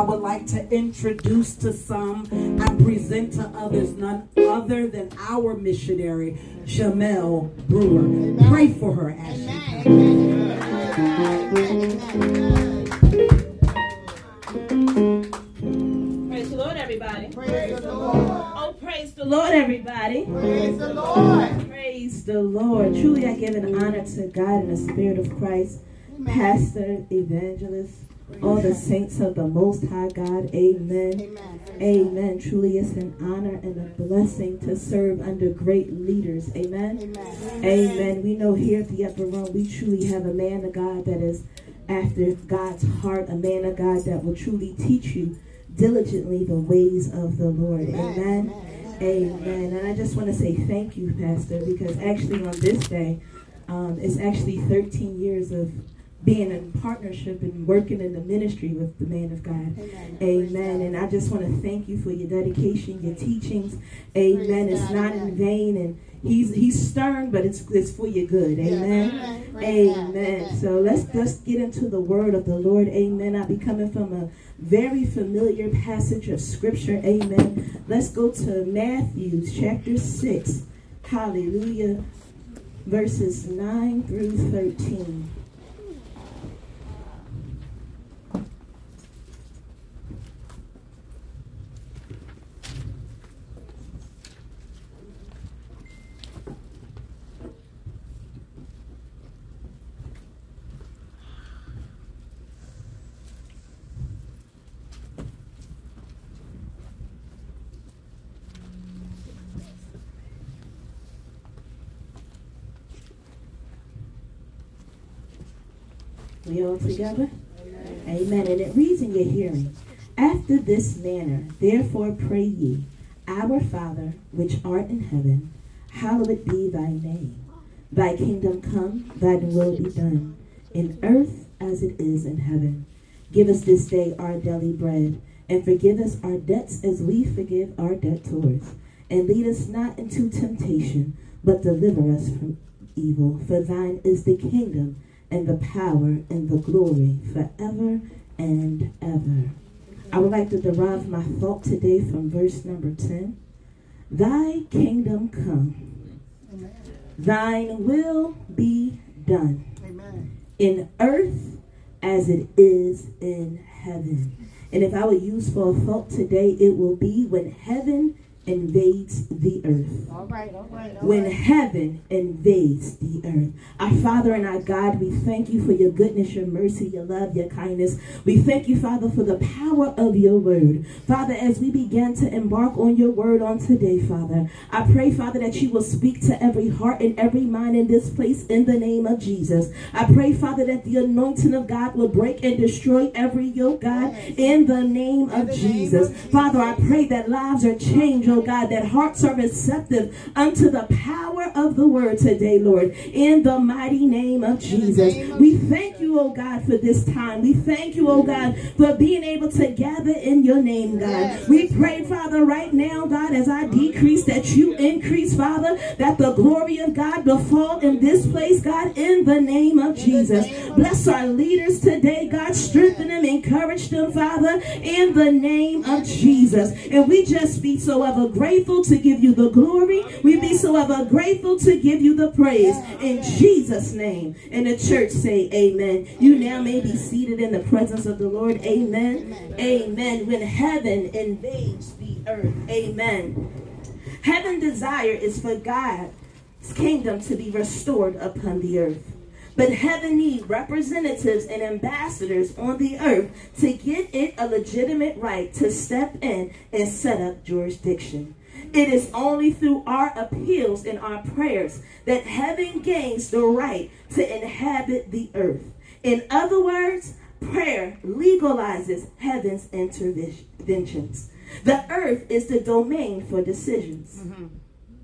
I would like to introduce to some and present to others none other than our missionary, Jamel Brewer. Amen. Pray for her, Ashley. Praise the Lord, everybody. Praise the Lord. Oh, praise the Lord, everybody. Praise the Lord. Praise the Lord. Truly, I give an honor to God in the Spirit of Christ, Pastor, Evangelist, all the saints of the Most High God. Amen. Amen. Amen. Truly, it's an honor and a blessing to serve under great leaders. Amen. Amen. Amen. We know here at the upper room, we truly have a man of God that is after God's heart, a man of God that will truly teach you diligently the ways of the Lord. Amen. Amen. Amen. And I just want to say thank you, Pastor, because actually on this day, um, it's actually 13 years of being in partnership and working in the ministry with the man of God. Amen. Amen. And I just want to thank you for your dedication, your teachings. Amen. It's not in vain and he's he's stern, but it's it's for your good. Amen. Amen. Amen. So let's just get into the word of the Lord. Amen. I'll be coming from a very familiar passage of scripture. Amen. Let's go to Matthew chapter 6. Hallelujah. Verses 9 through 13. We all together? Amen. Amen. And it reads in your hearing, After this manner, therefore pray ye, Our Father, which art in heaven, hallowed be thy name. Thy kingdom come, thy will be done, in earth as it is in heaven. Give us this day our daily bread, and forgive us our debts as we forgive our debtors. And lead us not into temptation, but deliver us from evil. For thine is the kingdom, and the power and the glory forever and ever. I would like to derive my thought today from verse number 10. Thy kingdom come, Amen. thine will be done Amen. in earth as it is in heaven. And if I would use for a thought today, it will be when heaven invades the earth. All right, all right, all when right. heaven invades the earth. Our Father and our God, we thank you for your goodness, your mercy, your love, your kindness. We thank you, Father, for the power of your word. Father, as we begin to embark on your word on today, Father, I pray, Father, that you will speak to every heart and every mind in this place in the name of Jesus. I pray, Father, that the anointing of God will break and destroy every yoke, God, in the name of Jesus. Father, I pray that lives are changed, oh God, that hearts are receptive unto the power of the word today, Lord, in the mighty name of Jesus. We thank you, oh God, for this time. We thank you, oh God, for being able to gather in your name, God. We pray, Father, right now, God, as I decrease, that you increase, Father, that the glory of God befall in this place, God, in the name of Jesus. Bless our leaders today, God. Strengthen them, encourage them, Father, in the name of Jesus. And we just be so ever grateful to give you the glory. We be so ever grateful to give you the praise. In Jesus' name. And the church say amen. You now may be seated in the presence of the Lord. Amen. Amen. When heaven invades the earth. Amen. Heaven desire is for God's kingdom to be restored upon the earth. But heaven needs representatives and ambassadors on the earth to get it a legitimate right to step in and set up jurisdiction. It is only through our appeals and our prayers that heaven gains the right to inhabit the earth. In other words, prayer legalizes heaven's interventions. The earth is the domain for decisions. Mm-hmm.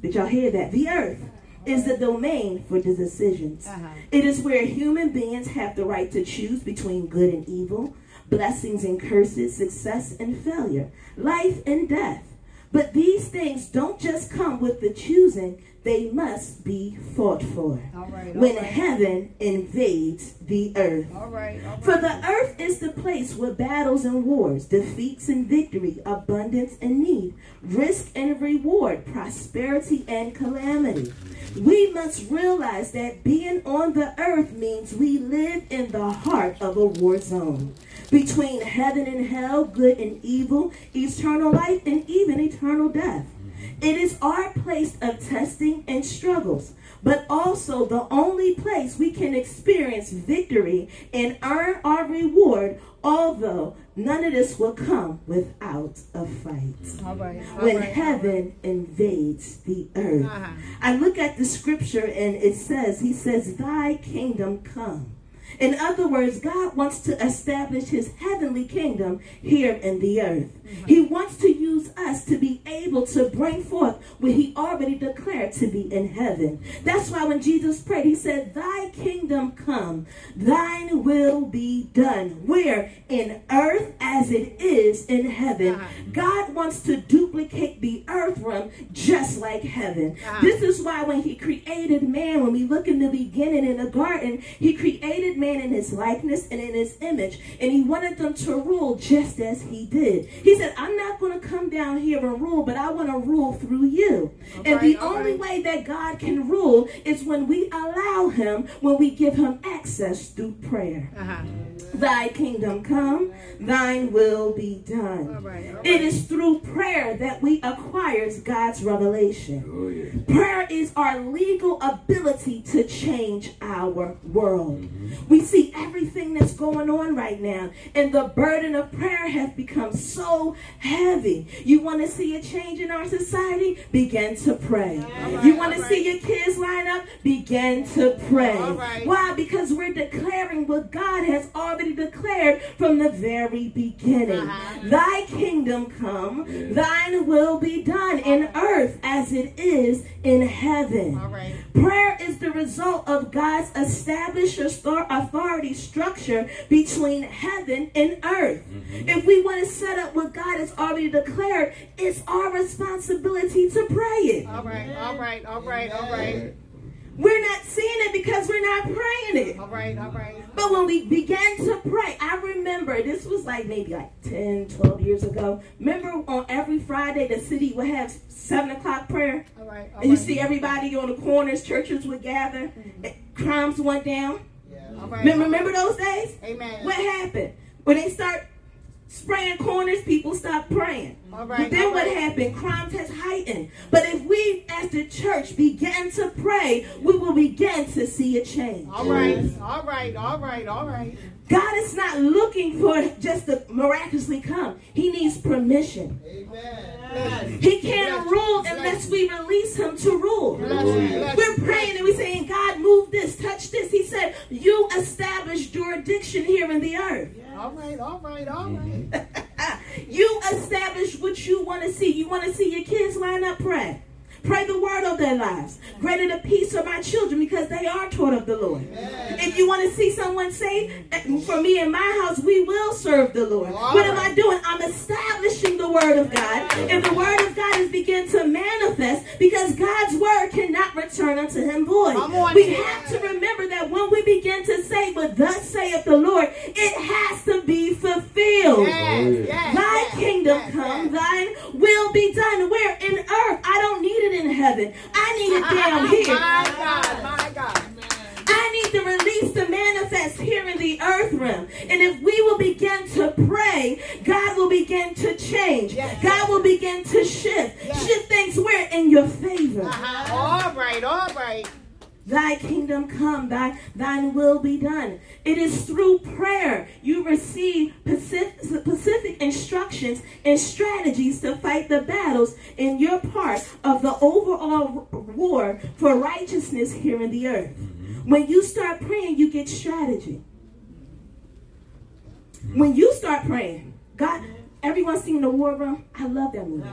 Did y'all hear that? The earth is the domain for the decisions. Uh-huh. It is where human beings have the right to choose between good and evil, blessings and curses, success and failure, life and death. But these things don't just come with the choosing, they must be fought for. All right. When all right. heaven invades the earth. All right. For the earth is the place where battles and wars, defeats and victory, abundance and need, risk and reward, prosperity and calamity. We must realize that being on the earth means we live in the heart of a war zone. Between heaven and hell, good and evil, eternal life and even eternal death. It is our place of testing and struggles, but also the only place we can experience victory and earn our reward, although none of this will come without a fight. All right. all When right, heaven invades the earth. Uh-huh. I look at the scripture and it says, He says, Thy kingdom come. In other words, God wants to establish his heavenly kingdom here in the earth. Mm-hmm. He wants to use us to be able to bring forth what he already declared to be in heaven. That's why when Jesus prayed, he said, Thy kingdom come, thine will be done. Where? In earth as it is in heaven. God wants to duplicate the earth realm just like heaven. This is why when he created man, when we look in the beginning in the garden, he created man in his likeness and in his image. And he wanted them to rule just as he did. He said, I'm not going to come down here and rule, but I want to rule through you. and the only right. way that God can rule is when we allow him, when we give him access through prayer. Uh-huh. Thy kingdom come, thine will be done. All right. All right. It is through prayer that we acquires God's revelation. Oh, yeah. Prayer is our legal ability to change our world. Mm-hmm. We see everything that's going on right now, and the burden of prayer has become so heavy. You want to see a change in our society? Begin to pray. right, you want to all see your kids line up? Begin to pray. All right. Why? Because we're declaring what God has already declared from the very beginning. Uh-huh. Thy kingdom come, thine will be done in earth as it is in heaven. All right. Prayer is the result of God's established authority structure between heaven and earth. If we want to set up what God has already declared, it's our responsibility to pray it. All right. All right. All right. All right. We're not seeing it because we're not praying it. All right. All right. But when we began to pray, I remember this was like maybe like 10, 12 years ago. Remember on every Friday, the city would have 7 o'clock prayer? All right. All And you right. see everybody on the corners, churches would gather, mm-hmm. and crimes went down. Yeah. All right. Remember, remember those days? Amen. What happened? When they start spraying corners, people stop praying. All right. But then what right. happened? Crime has heightened. But if we, as the church, begin to pray, we will begin to see a change. All right. All right. All right. All right. God is not looking for just to miraculously come. He needs permission. You. He can't rule unless we release him to rule. We're praying and we're saying, God, move this, touch this. He said, You establish jurisdiction here in the earth. All right. All right. All mm-hmm. right. You establish what you want to see. You want to see your kids line up, pray. Pray the word of their lives. Greater the peace of my children because they are taught of the Lord. If you want to see someone saved, eh, for me and my house, we will serve the Lord. What am I doing? I'm establishing the word of God. And the word of God is begin to manifest because God's word cannot return unto him void. We here. have to remember that when we begin to say but thus saith the Lord, it has to be fulfilled. Yes. Yes. Thy yes, kingdom yes, come, yes. thine will be done. Where? In earth. I don't need it in heaven. I need it down here. My God. My God. I need to release to manifest here in the earth realm. And if we will begin to pray, God will begin to change. Yes. God will begin to shift. Yes. Shift things where? In your favor. Uh-huh. All right. All right. Thy kingdom come, thy, thine will be done. It is through prayer you receive specific, specific instructions and strategies to fight the battles in your part of the overall war for righteousness here in the earth. Mm-hmm. When you start praying, you get strategy. When you start praying, God, everyone seen the war room? I love that movie.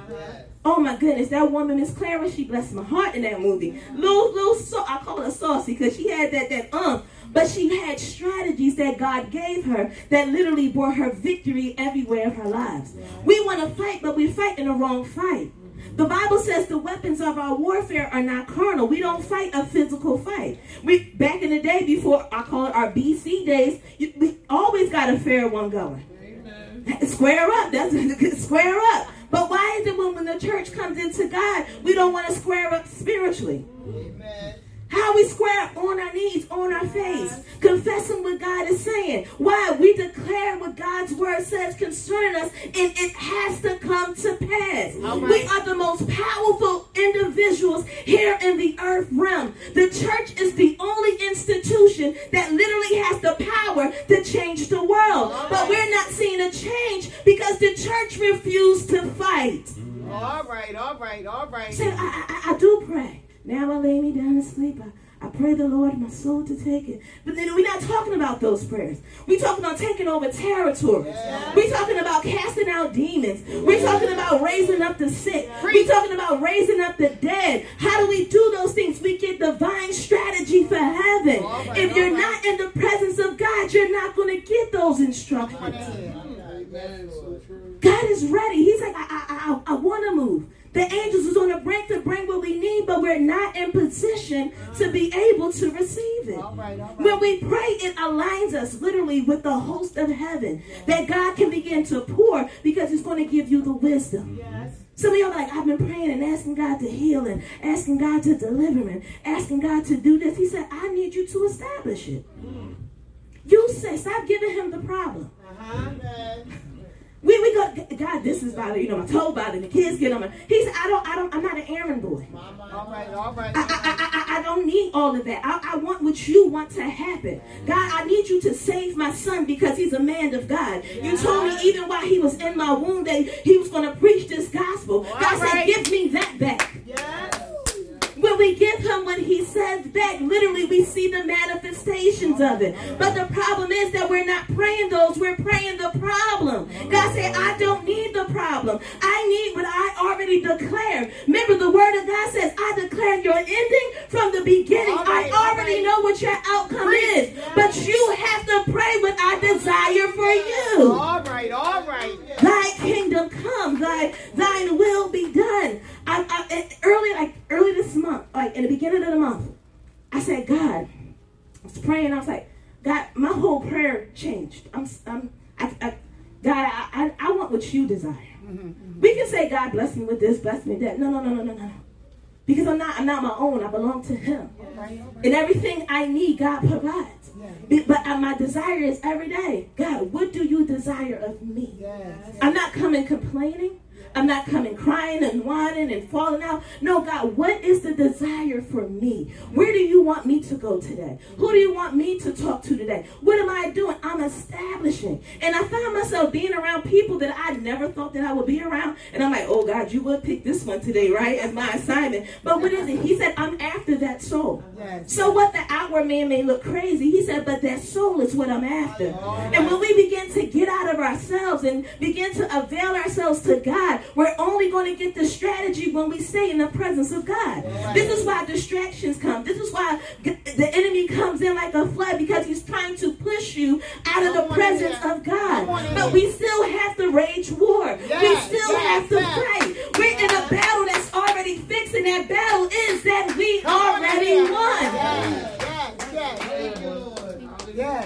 Oh my goodness, that woman, Miss Clara, she blessed my heart in that movie. Little, little, so I call her saucy because she had that, that um, but she had strategies that God gave her that literally brought her victory everywhere in her lives. We want to fight, but we fight in the wrong fight. The Bible says the weapons of our warfare are not carnal. We don't fight a physical fight. We back in the day before I call it our BC days, you, we always got a fair one going. Square up. That's square up. But why is it when, when the church comes into God, we don't want to square up spiritually? Amen. We square on our knees, on our face, confessing what God is saying. Why? We declare what God's word says concerning us, and it has to come to pass. We are the most powerful individuals here in the earth realm. The church is the only institution that literally has the power to change the world. But we're not seeing a change because the church refused to fight. All right, all right, all right. Say, I, I, I do pray. Now I lay me down to sleep. I, I pray the Lord my soul to take it. But then we're not talking about those prayers. We're talking about taking over territories. We're talking about casting out demons. We're talking about raising up the sick. We're talking about raising up the dead. How do we do those things? We get divine strategy for heaven. All right, If you're not in the presence of God, you're not going to get those instructions. Amen. So true. God is ready. He's like, I, I, I, I want to move. The angels is on the brink to bring what we need, but we're not in position to be able to receive it. All right, all right. When we pray, it aligns us literally with the host of heaven that God can begin to pour because He's going to give you the wisdom. Yes. Some of y'all like, I've been praying and asking God to heal and asking God to deliver and asking God to do this. He said, I need you to establish it. You say, stop giving him the problem. Uh-huh. We, we go, God, this is bothering, you know, my toe bothering, the kids get on my, he said, I don't, I don't, I'm not an errand boy. All right, all right. I, I, I, I, don't need all of that. I, I want what you want to happen. God, I need you to save my son because he's a man of God. You told me even while he was in my womb that he was going to preach this gospel. God said, give me that back. Yes. When we give him what he says back, literally we see the manifestations of it. But the problem is that we're not praying those, we're praying the problem. God said, I don't need the problem. I need what I already declared. Remember, the word of God says, I declare your ending from the beginning. Right, I already right. know what your outcome is. But you have to pray what I desire for you. All right, all right. Thy kingdom come, thy thine will be done. I, I early like early this month, like in the beginning of the month, I said, God, I was praying. I was like, God, my whole prayer changed. I'm, I'm, I, I, God, I, I, I want what you desire. We can say, God, bless me with this, bless me with that. No, no, no, no, no, no. Because I'm not, I'm not my own. I belong to Him. All right, all right. And everything I need, God provides. Be- But my desire is every day, God, what do you desire of me? Yes. I'm not coming complaining. I'm not coming crying and whining and falling out. No, God, what is the desire for me? Where do you want me to go today? Who do you want me to talk to today? What am I doing? I'm establishing. And I found myself being around people that I never thought that I would be around. And I'm like, oh, God, you would pick this one today, right? As my assignment. But what is it? He said, I'm after that soul. Yes. So what the outward man may look crazy, he said, but that soul is what I'm after. And when we begin to get out of ourselves and begin to avail ourselves to God, we're only going to get the strategy when we stay in the presence of God. This is why distractions come. This is why the enemy comes in like a flood because he's trying to push you out of the presence of God. Come on in. But we still have to rage war. we still yes, have to yes. pray. We're in a battle that's already fixed, and that battle is that we Come on in already won.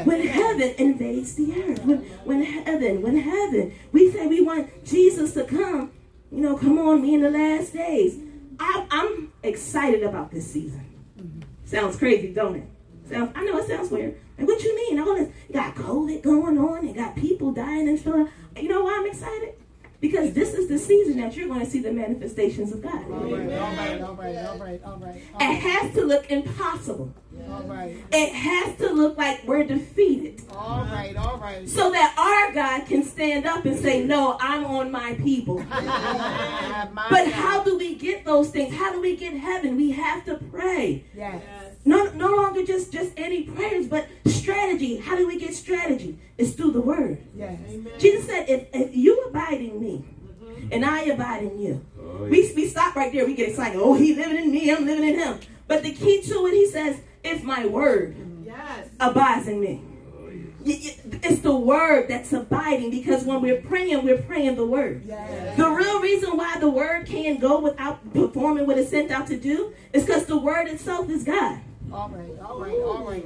When heaven invades the earth, when, when heaven, when heaven, we say we want Jesus to come, you know, come on, me in the last days. I, I'm excited about this season. Sounds crazy, don't it? Sounds, I know it sounds weird. Like, what you mean? All this, got COVID going on, and got people dying and stuff. You know why I'm excited? Because this is the season that you're going to see the manifestations of God. All right, all right, all right, all right, all right. It has to look impossible. All right, It has to look like we're defeated. all right, all right. so that our God can stand up and say, No, I'm on my people. My But God. how do we get those things? How do we get heaven? We have to pray. Yes. No, no longer just just any prayers, but strategy. How do we get strategy? It's through the word. Yes. Jesus said, if, if you abide in me mm-hmm. and I abide in you, oh, we, we stop right there. We get excited. Oh, he living in me, I'm living in him. But the key to it, he says, if my word mm-hmm. Yes. abides in me. Oh, it's the word that's abiding because when we're praying, we're praying the word. Yes. The real reason why the word can't go without performing what it's sent out to do is because the word itself is God.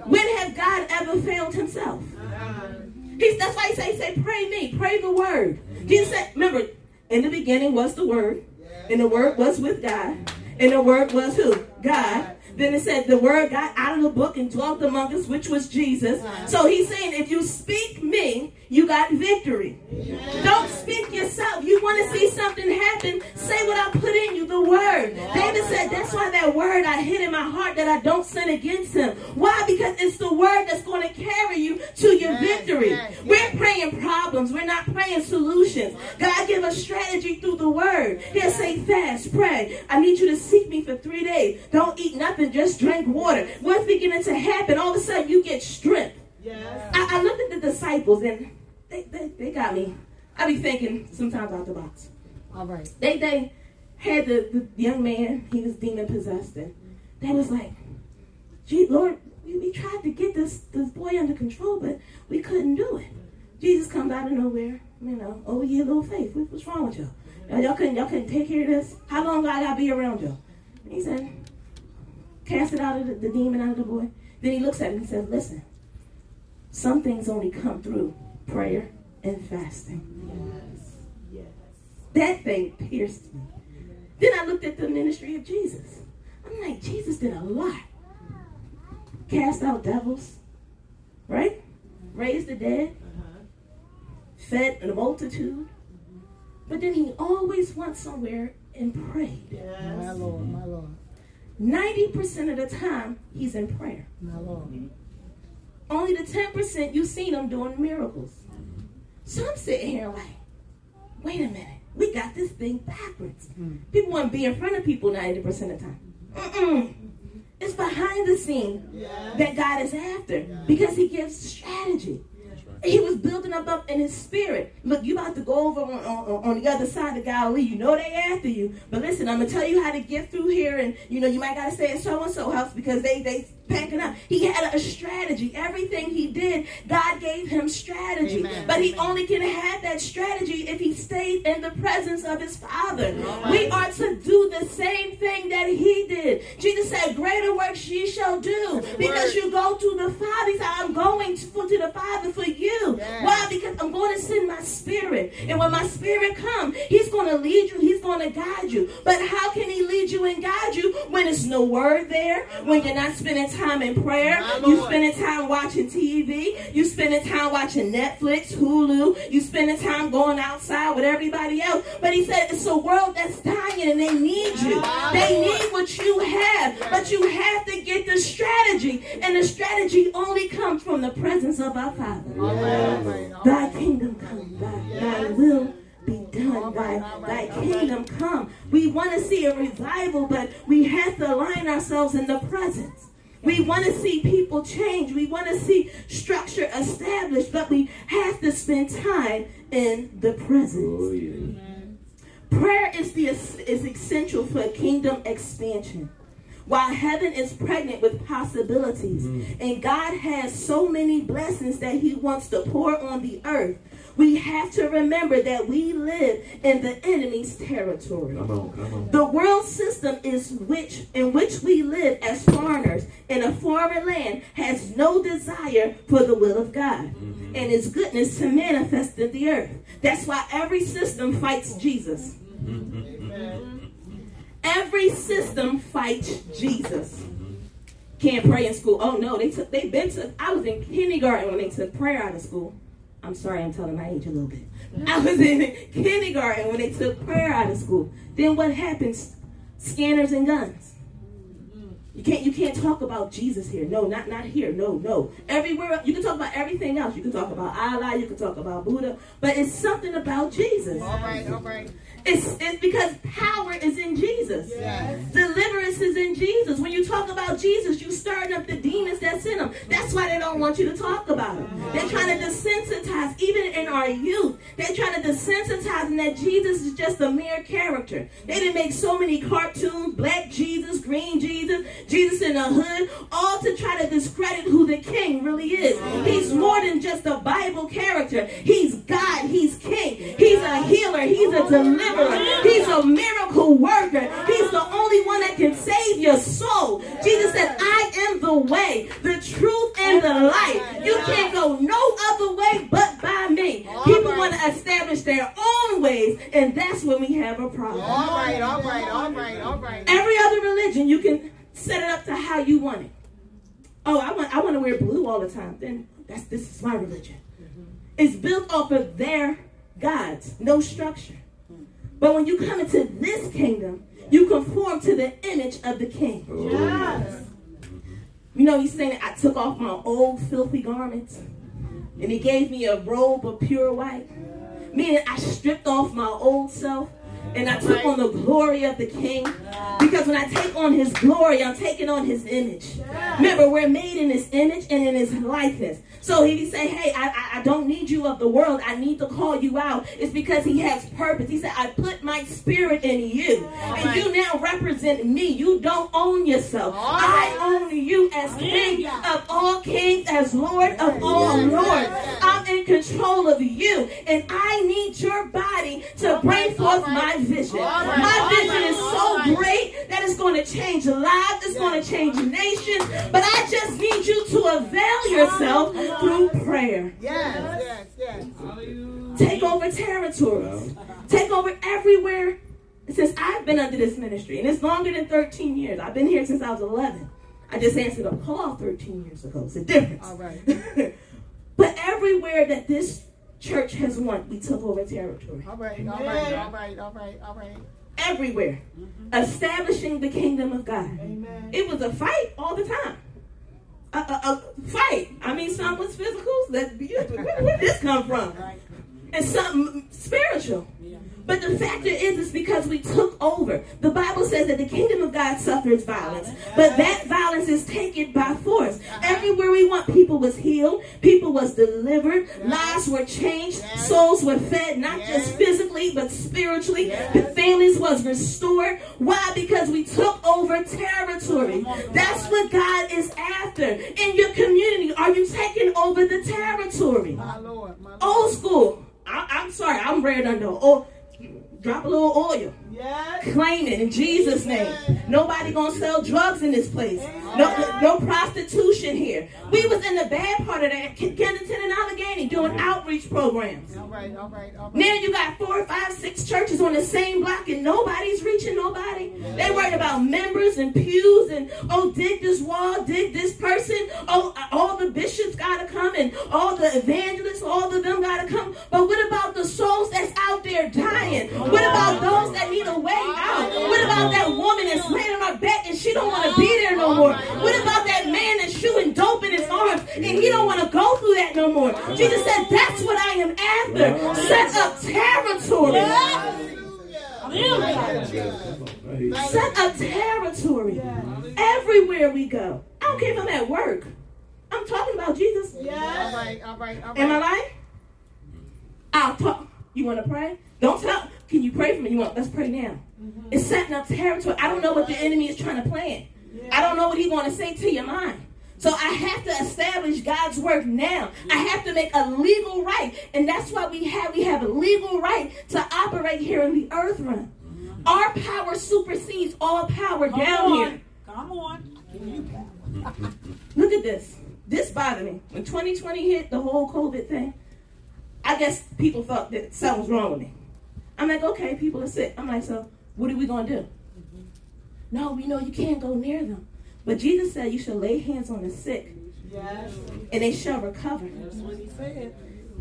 When has God ever failed himself? He's, that's why he say, he say, pray me, pray the word. Jesus said, remember, in the beginning was the word, and the word was with God, and the word was who? God. Then it said the word got out of the book and dwelt among us, which was Jesus. So he's saying, if you speak me, you got victory. Don't speak yourself. You want to see something happen, say what I put in you, the word. David said, that's why that word I hid in my heart that I don't sin against him. Why? Because it's the word that's going to carry you to your victory. We're praying problems. We're not praying solutions. God give us strategy through the word. He'll say, fast, pray. I need you to seek me for three days. Don't eat nothing just drink water. What's beginning to happen? All of a sudden, you get strength. Yes. I, I looked at the disciples and they, they, they got me. I be thinking sometimes out the box. All right. They they had the, the young man, he was demon possessed, and they was like, Gee, Lord, we, we tried to get this, this boy under control, but we couldn't do it. Jesus comes out of nowhere, you know, oh yeah, little faith. What, what's wrong with y'all? Y'all couldn't y'all couldn't take care of this? How long I gotta be around y'all? He said, cast it out of the, the demon out of the boy. Then he looks at me and says, Listen, some things only come through prayer and fasting. Yes. Yes. That thing pierced me. Then I looked at the ministry of Jesus. I'm like, Jesus did a lot. Cast out devils, right? Raised the dead, uh-huh. fed a multitude. But then he always went somewhere and prayed. Yes. My Lord, my Lord. 90% of the time, he's in prayer. Mm-hmm. Only the 10% you've seen them doing miracles. So I'm sitting here like, wait a minute. We got this thing backwards. Mm. People want to be in front of people 90% of the time. Mm-mm. It's behind the scene yes. that God is after yes. because he gives strategy. He was building up, up in his spirit. Look, you about to go over on, on, on, the other side of Galilee. You know they after you. But listen, I'm going to tell you how to get through here. And, you know, you might got to stay at so-and-so house because they, they packing up. He had a strategy. Everything he did, God gave him strategy. Amen. But he Amen. only can have that strategy if he stayed in the presence of his Father. Right. We are to do the same thing that he did. Jesus said, greater works ye shall do because you go to the Father. He said, I'm going to, to the Father for you. Yes. Why? Because I'm going to send my spirit. And when my spirit comes, he's going to lead you. He's going to guide you. But how can he lead you and guide you when there's no word there? When you're not spending time time in prayer. You spending time watching TV. You spending time watching Netflix, Hulu. You spending time going outside with everybody else. But he said it's a world that's dying and they need you. They need what you have. But you have to get the strategy. And the strategy only comes from the presence of our Father. Thy kingdom come. Thy, thy will be done. Thy, thy kingdom come. We want to see a revival, but we have to align ourselves in the presence. We want to see people change. We want to see structure established, but we have to spend time in the presence. Oh, yeah. Prayer is, the, is essential for kingdom expansion. While heaven is pregnant with possibilities, mm. and God has so many blessings that He wants to pour on the earth, we have to remember that we live in the enemy's territory. Come on, come on. The world system is which in which we live as foreigners in a foreign land has no desire for the will of God mm-hmm. and his goodness to manifest in the earth. That's why every system fights Jesus. Mm-hmm. Every system fights Jesus. Can't pray in school. Oh no, they took they been to I was in kindergarten when they took prayer out of school. I'm sorry, I'm telling my age a little bit. I was in kindergarten when they took prayer out of school. Then what happens? Scanners and guns. You can't you can't talk about Jesus here. No, not not here. No, no. Everywhere you can talk about everything else. You can talk about Allah. You can talk about Buddha. But it's something about Jesus. All right, all right. It's, it's because power is in Jesus. Yes. Deliverance is in Jesus. When you talk about Jesus, you stirring up the demons that's in them. That's why they don't want you to talk about him. They're trying to desensitize, even in our youth, they're trying to desensitize and that Jesus is just a mere character. They didn't make so many cartoons, black Jesus, green Jesus. Jesus in a hood, all to try to discredit who the king really is. He's more than just a Bible character. He's God. He's king. He's a healer. He's a deliverer. He's a miracle worker. He's the only one that can save your soul. Jesus said, I am the way, the truth, and the light. You can't go no other way but by me. People want to establish their own ways, and that's when we have a problem. All right, all right, all right, all right. Every other religion, you can set it up to how you want it. Oh, I want I want to wear blue all the time. Then that's this is my religion. It's built off of their gods, no structure. But when you come into this kingdom, you conform to the image of the king. Oh, yes. You know, he's saying I took off my old filthy garments and he gave me a robe of pure white. Meaning I stripped off my old self and I took on the glory of the king. Because when I take on his glory, I'm taking on his image. Remember, we're made in his image and in his likeness. So he say, hey, I, I, I don't need you of the world. I need to call you out. It's because he has purpose. He said, I put my spirit in you. And you now represent me. You don't own yourself. I own you as king of all kings, as Lord of all lords. I'm in control of you. And I need your body to bring forth my vision. My vision is so great that it's going to change lives, it's going to change nations. But I just need you to avail yourself through prayer. Yes, yes, yes. Take over territories. Take over everywhere. Since I've been under this ministry, and it's longer than 13 years. I've been here since I was 11. I just answered a call 13 years ago. It's a difference. All right. but everywhere that this church has won, we took over territory. All right, all right, all right, all right, all right. Everywhere. Mm-hmm. Establishing the kingdom of God. Amen. It was a fight all the time. A, a, a fight. I mean, some was physical. That, where, where did this come from? And some spiritual. But the factor is, it's because we took over. The Bible says that the kingdom of God suffers violence, but that violence is taken by force. Everywhere we went, people was healed, people was delivered, lives were changed, souls were fed, not just physically, but spiritually. The families was restored. Why? Because we took over territory. That's what God is after. In your community, are you taking over the territory? My Lord, my Lord. Old school. I, I'm sorry, I'm red under. Oh, drop a little oil. Yes. Claim it in Jesus' name. Nobody gonna sell drugs in this place. No, no prostitution here. We was in the bad part of that, Kensington and Allegheny, doing outreach programs. All right, all right, all right. Now you got four, five, six churches on the same block and nobody's reaching nobody. They worried about members and pews and oh, dig this wall, dig this person. Oh, uh, all the bishops gotta come and all the evangelists, all of them gotta come. But what about the souls that's out there dying? What about those that need more? What about that man that's shooting dope in his arms and he don't want to go through that no more? Jesus said, that's what I am after. Set up territory. Set up territory. Everywhere we go. I don't care if I'm at work. I'm talking about Jesus. All right, all right, all Am I right. lying? I'll talk. You want to pray? Don't tell. Can you pray for me? You want? Let's pray now. It's setting up territory. I don't know what the enemy is trying to plan. I don't know what he's going to say to your mind. So I have to establish God's work now. I have to make a legal right, and that's why we have we have a legal right to operate here in the earth realm. Our power supersedes all power down here. Come on. Look at this. This bothered me. When 2020 hit, the whole COVID thing, I guess people thought that something was wrong with me. I'm like, okay, people are sick. I'm like, so what are we going to do? No, we know you can't go near them. But Jesus said you should lay hands on the sick Yes. and they shall recover. That's what he said.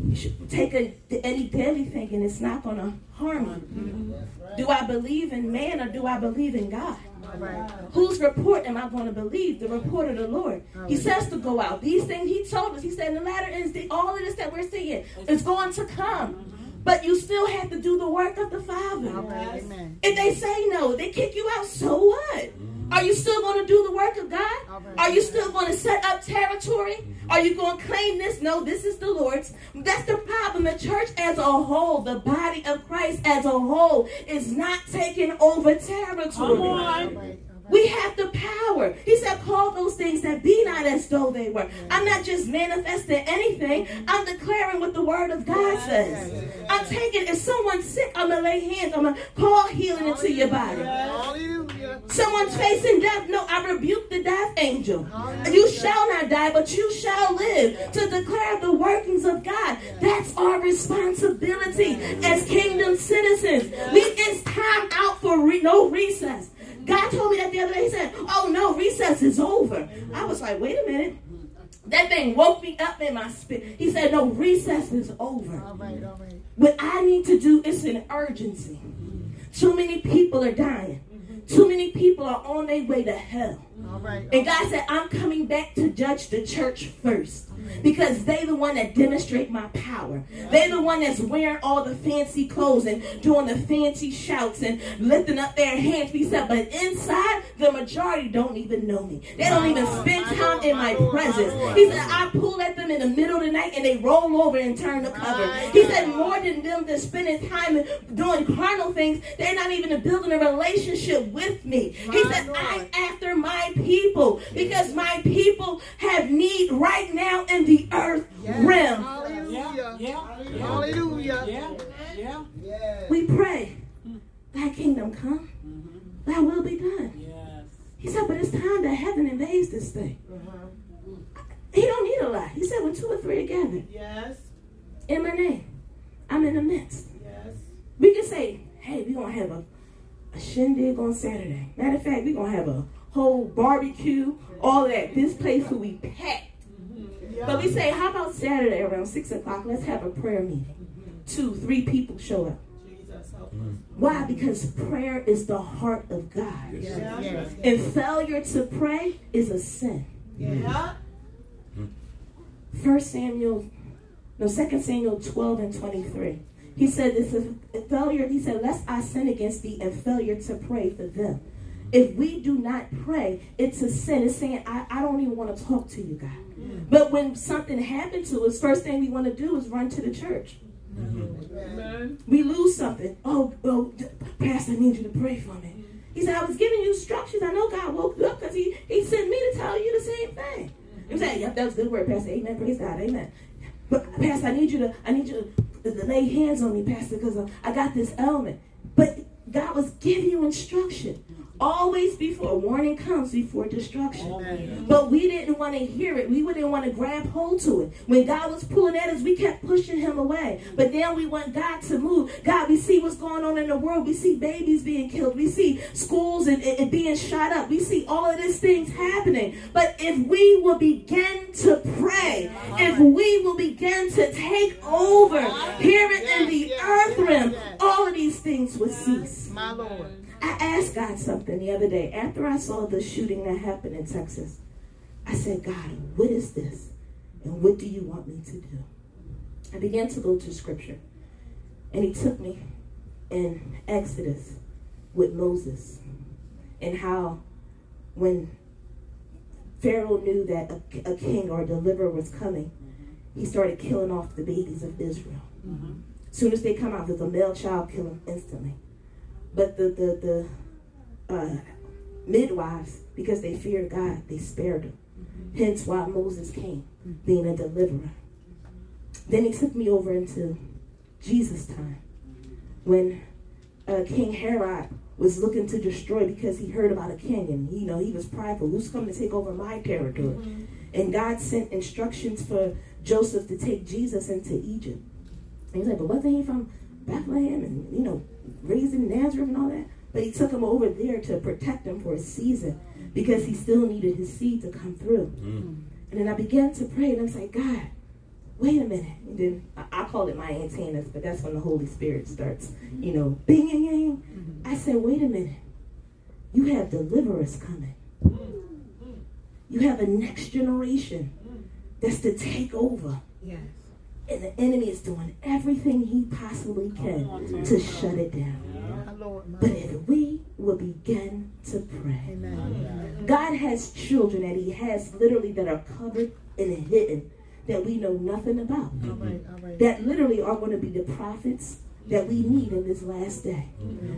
You should take a, any deadly thing and it's not going to harm you. Mm-hmm. Do I believe in man or do I believe in God? Right. Whose report am I going to believe? The report of the Lord. He says to go out. These things he told us. He said in the latter ends, all of this that we're seeing is going to come. Mm-hmm. But you still have to do the work of the Father. right. If they say no, they kick you out, so what? Mm-hmm. Are you still going to do the work of God? Are you still going to set up territory? Mm-hmm. Are you going to claim this? No, this is the Lord's. That's the problem. The church as a whole, the body of Christ as a whole, is not taking over territory. Come All on. right, all right. We have the power. He said, call those things that be not as though they were. I'm not just manifesting anything. I'm declaring what the word of God says. I'm taking, if someone's sick, I'm going to lay hands. I'm going to call healing into your body. Someone's facing death. No, I rebuke the death angel. You shall not die, but you shall live to declare the workings of God. That's our responsibility as kingdom citizens. We, it's time out for re- no recess. God told me that the other day. He said, Oh no, recess is over. I was like, Wait a minute. That thing woke me up in my spirit. He said, No, recess is over. All right, all right. What I need to do is an urgency. Too many people are dying. Too many people are on their way to hell. All right. And God said, I'm coming back to judge the church first. Because they the one that demonstrate my power. They the one that's wearing all the fancy clothes and doing the fancy shouts and lifting up their hands. He said, but inside, the majority don't even know me. They don't even spend time in my presence. He said, I pull at them in the middle of the night and they roll over and turn the cover. He said, more than them just spending time doing carnal things, they're not even building a relationship with me. He said, I'm after my people because my people have need right now in the earth realm. Hallelujah. Yeah, yeah. Hallelujah. Yeah, yeah, Yes. We pray, thy kingdom come, mm-hmm. thy will be done. yes. He said, but it's time that heaven invades this thing. Uh-huh. He don't need a lot. He said, when two or three are gathered Yes. in my name, I'm in the midst. Yes. We can say, hey, we're going to have a, a shindig on Saturday. Matter of fact, we're going to have a whole barbecue, all of that. This place will be packed. But we say, how about Saturday around 6 o'clock? Let's have a prayer meeting. Two, three people show up. Jesus help us. Mm-hmm. Why? Because prayer is the heart of God. Yes. Yes. And failure to pray is a sin. Yeah. Mm-hmm. First Samuel, no, Second Samuel 12 and 23. He said this is a failure. He said, lest I sin against thee and failure to pray for them. If we do not pray, it's a sin. It's saying, I, I don't even want to talk to you, God. But when something happened to us, first thing we want to do is run to the church. Amen. We lose something. Oh, oh well, Pastor, I need you to pray for me. He said, I was giving you instructions. I know God woke you up because he, he sent me to tell you the same thing. He was like, yep, that was a good word, Pastor. Amen. Praise God. Amen. But Pastor, I need you to, I need you to, to lay hands on me, Pastor, because I got this ailment. But God was giving you instruction. Always before warning comes before destruction. Oh, but we didn't want to hear it. We didn't want to grab hold to it. When God was pulling at us, we kept pushing him away. But then we want God to move. God, we see what's going on in the world. We see babies being killed. We see schools and, and, and being shot up. We see all of these things happening. But if we will begin to pray, if we will begin to take over here in the earth realm, all of these things will cease. My Lord. I asked God something the other day after I saw the shooting that happened in Texas. I said, God, what is this? And what do you want me to do? I began to go to scripture. And he took me in Exodus with Moses and how when Pharaoh knew that a, a king or a deliverer was coming, he started killing off the babies of Israel. Mm-hmm. soon as they come out, there's a male child, kill them instantly. But the the the uh, midwives, because they feared God, they spared them. Hence why Moses came, being a deliverer. Then he took me over into Jesus' time, when uh, King Herod was looking to destroy because he heard about a king, and you know he was prideful. Who's coming to take over my territory? And God sent instructions for Joseph to take Jesus into Egypt. And he was like, but wasn't he from Bethlehem and, you know, raised in Nazareth and all that? But he took him over there to protect him for a season because he still needed his seed to come through. Mm. And then I began to pray and I was like, God, wait a minute. And then I, I call it my antennas, but that's when the Holy Spirit starts, you know, binging. Mm-hmm. I said, wait a minute. You have deliverers coming. You have a next generation mm. that's to take over. Yes. And the enemy is doing everything he possibly can to shut it down. My Lord. My But if we will begin to pray, God has children that He has literally that are covered and hidden that we know nothing about. All right. All right. That literally are going to be the prophets that we need in this last day.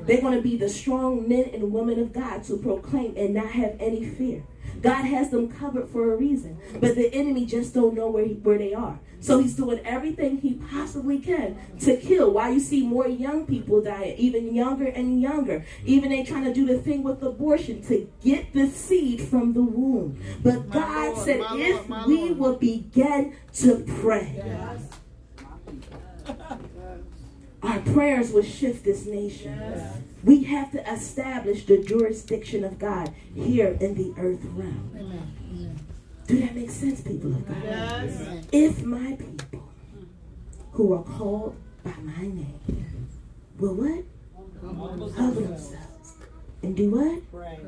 They're going to be the strong men and women of God to proclaim and not have any fear. God has them covered for a reason, but the enemy just don't know where, he, where they are. So he's doing everything he possibly can to kill. Why you see more young people dying, even younger and younger. Even they trying to do the thing with abortion to get the seed from the womb. But My God Lord, said, if Lord, we Lord. will begin to pray, our prayers will shift this nation. We have to establish the jurisdiction of God here in the earth realm. Do that make sense, people of God? Yes. If my people who are called by my name will what? Humble themselves. And do what? Right.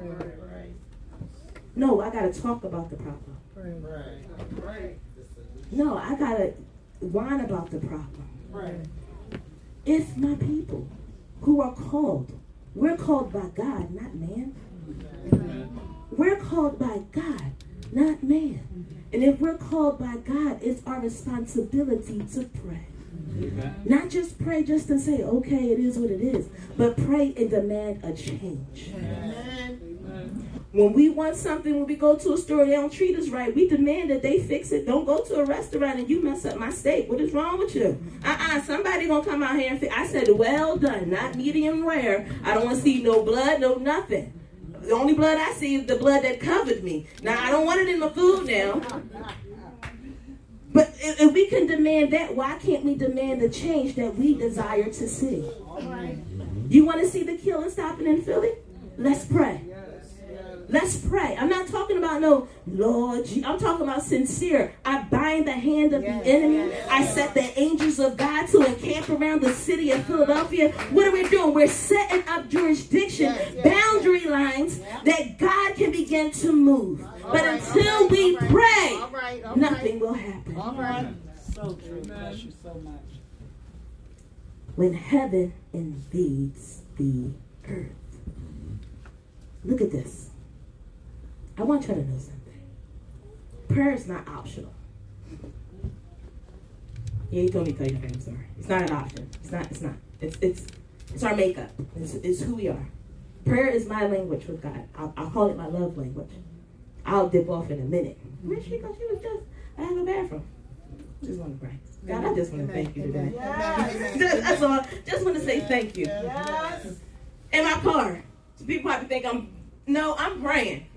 No, I gotta talk about the problem. Right. No, I gotta whine about the problem. Right. If my people who are called, we're called by God, not man. We're called by God, not man. And if we're called by God, it's our responsibility to pray. Not just pray just to say, okay, it is what it is, but pray and demand a change. Amen. When we want something, when we go to a store, they don't treat us right. We demand that they fix it. Don't go to a restaurant and you mess up my steak. What is wrong with you? Uh-uh. Somebody gonna come out here and fix. I said, well done, not medium rare. I don't want to see no blood, no nothing. The only blood I see is the blood that covered me. Now I don't want it in my food now. But if, we can demand that, why can't we demand the change that we desire to see? You want to see the killing stopping in Philly? Let's pray. Let's pray. I'm not talking about no Lord. Je- I'm talking about sincere. I bind the hand of the enemy. I set the angels of God to encamp around the city of Philadelphia. What are we doing? We're setting up jurisdiction, Yes, yes, boundary lines that God can begin to move. But right, until all right, we all right, pray, all right, all nothing right. will happen. All right. So true. Bless you so much. when heaven invades the earth. Look at this. I want you to know something. Prayer is not optional. Yeah, he told me to tell you that. I'm sorry. It's not an option. It's not. It's not. It's it's it's our makeup. It's, it's who we are. Prayer is my language with God. I'll, I'll call it my love language. I'll dip off in a minute. Where she go? She was just. I have a bathroom. Just want to pray. God, I just want to thank you today. Amen. That's all. Just want to say thank you. Yes. In my car. People probably think I'm no, I'm praying.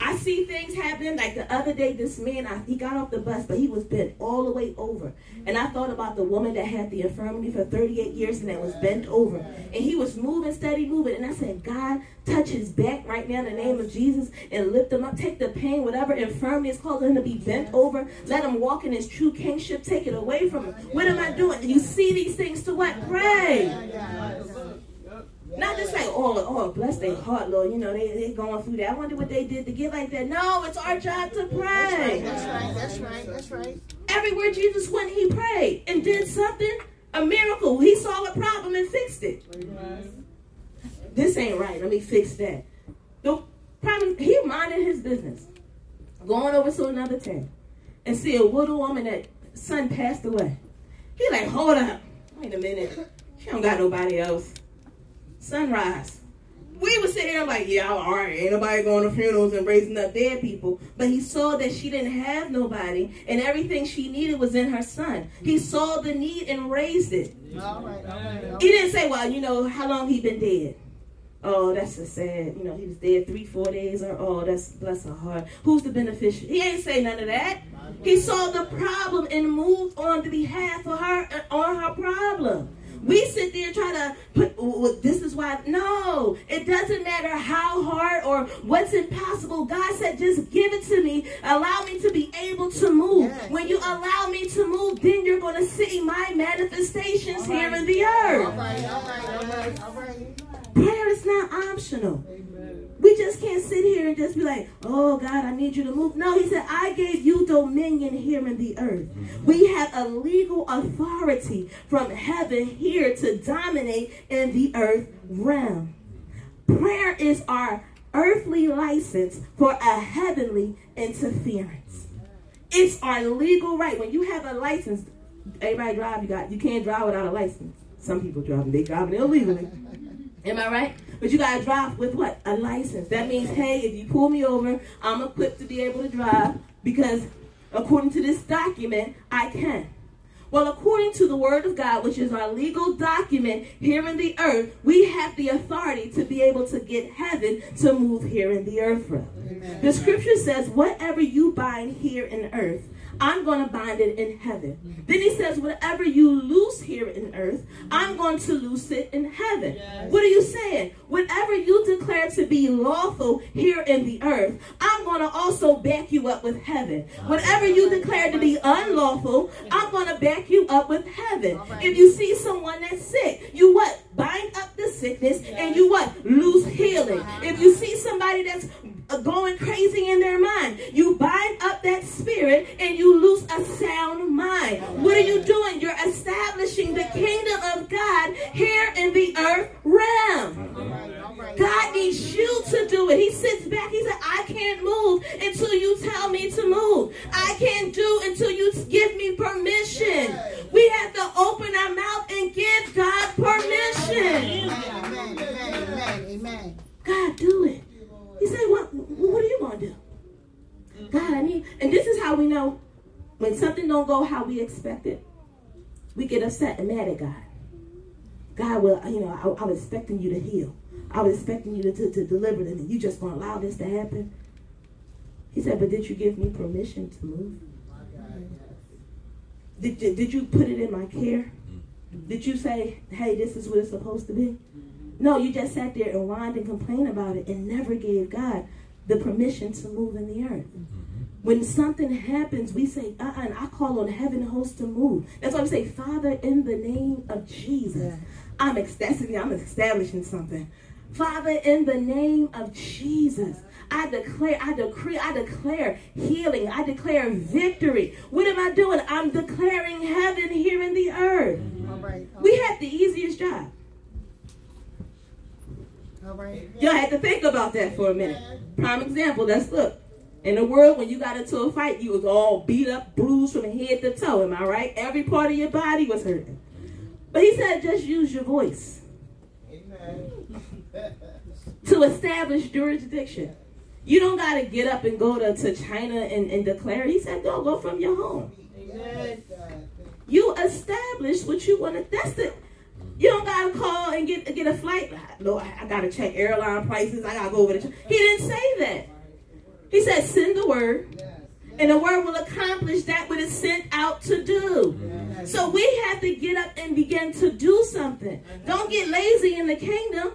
I see things happening. Like the other day, this man, I, he got off the bus, but he was bent all the way over. And I thought about the woman that had the infirmity for 38 years and that was bent over. And he was moving, steady moving. And I said, God, touch his back right now in the name of Jesus and lift him up. Take the pain, whatever infirmity is causing him to be bent over. Let him walk in his true kingship. Take it away from him. What am I doing? You see these things to what? Pray. Not just like, oh, oh, bless their heart, Lord. You know, they they going through that. I wonder what they did to get like that. No, it's our job to pray. That's right. That's right. That's right. That's right. Everywhere Jesus went, he prayed and did something, a miracle. He saw a problem and fixed it. This ain't right. Let me fix that. The problem, he minded his business, going over to another town and see a widow woman that son passed away. He like, hold up, wait a minute. She don't got nobody else. Sunrise. We would sit here like, yeah, all right, ain't nobody going to funerals and raising up dead people. But he saw that she didn't have nobody, and everything she needed was in her son. He saw the need and raised it. All right. All right. All He didn't say, well, you know, how long he been dead. Oh, that's a sad, you know, he was dead three, four days, or oh, that's bless her heart. Who's the beneficiary? He ain't say none of that. He saw the problem and moved on the behalf of her uh, on her problem. We sit there and try to put well, this is why. No, it doesn't matter how hard or what's impossible. God said, just give it to me. Allow me to be able to move. Yes, when you allow me to move, then you're going to see my manifestations here in the earth. right. All right. All right. All right. Prayer is not optional. We just can't sit here and just be like, oh God, I need you to move. No, he said, I gave you dominion here in the earth. Mm-hmm. We have a legal authority from heaven here to dominate in the earth realm. Prayer is our earthly license for a heavenly interference. It's our legal right. When you have a license, everybody drive, you got you can't drive without a license. Some people driving, they driving illegally. Am I right? But you gotta drive with what? A license. That means, hey, if you pull me over, I'm equipped to be able to drive because according to this document, I can. Well, according to the Word of God, which is our legal document here in the earth, we have the authority to be able to get heaven to move here in the earth realm. The scripture says, whatever you bind here in earth I'm going to bind it in heaven. Then he says, whatever you loose here in earth, I'm going to loose it in heaven. Yes. What are you saying? Whatever you declare to be lawful here in the earth, I'm going to also back you up with heaven. Whatever you declare to be unlawful, I'm going to back you up with heaven. If you see someone that's sick, you what? Bind up the sickness and you what? Lose healing. If you see somebody that's going crazy in their mind. You bind up that spirit and you lose a sound mind. What are you doing? You're establishing the kingdom of God here in mad at God. God, well, you know, I, I was expecting you to heal. I was expecting you to, to, to deliver them, and you just to allow this to happen. He said, but did you give me permission to move? Did, did, did you put it in my care? Did you say, hey, this is what it's supposed to be? No, you just sat there and whined and complained about it and never gave God the permission to move in the earth. When something happens, we say, uh uh-uh, and I call on heaven host to move. That's why we say, Father, in the name of Jesus. Yeah. I'm establishing, I'm establishing something. Father, in the name of Jesus. I declare, I decree, I declare healing. I declare victory. What am I doing? I'm declaring heaven here in the earth. All right. We have the easiest job. Y'all had to think about that for a minute. Prime example, let's look. In the world, when you got into a fight, you was all beat up, bruised from head to toe. Am I right? Every part of your body was hurting. But he said, just use your voice Amen. to establish jurisdiction. You don't got to get up and go to, to China and, and declare. He said, go, go from your home. Amen. You establish what you want to. That's the you don't gotta call and get get a flight. No, I, I gotta check airline prices. I gotta go over the. He didn't say that. He said, "Send the word." and the word will accomplish that what it's sent out to do. So we have to get up and begin to do something. Don't get lazy in the kingdom.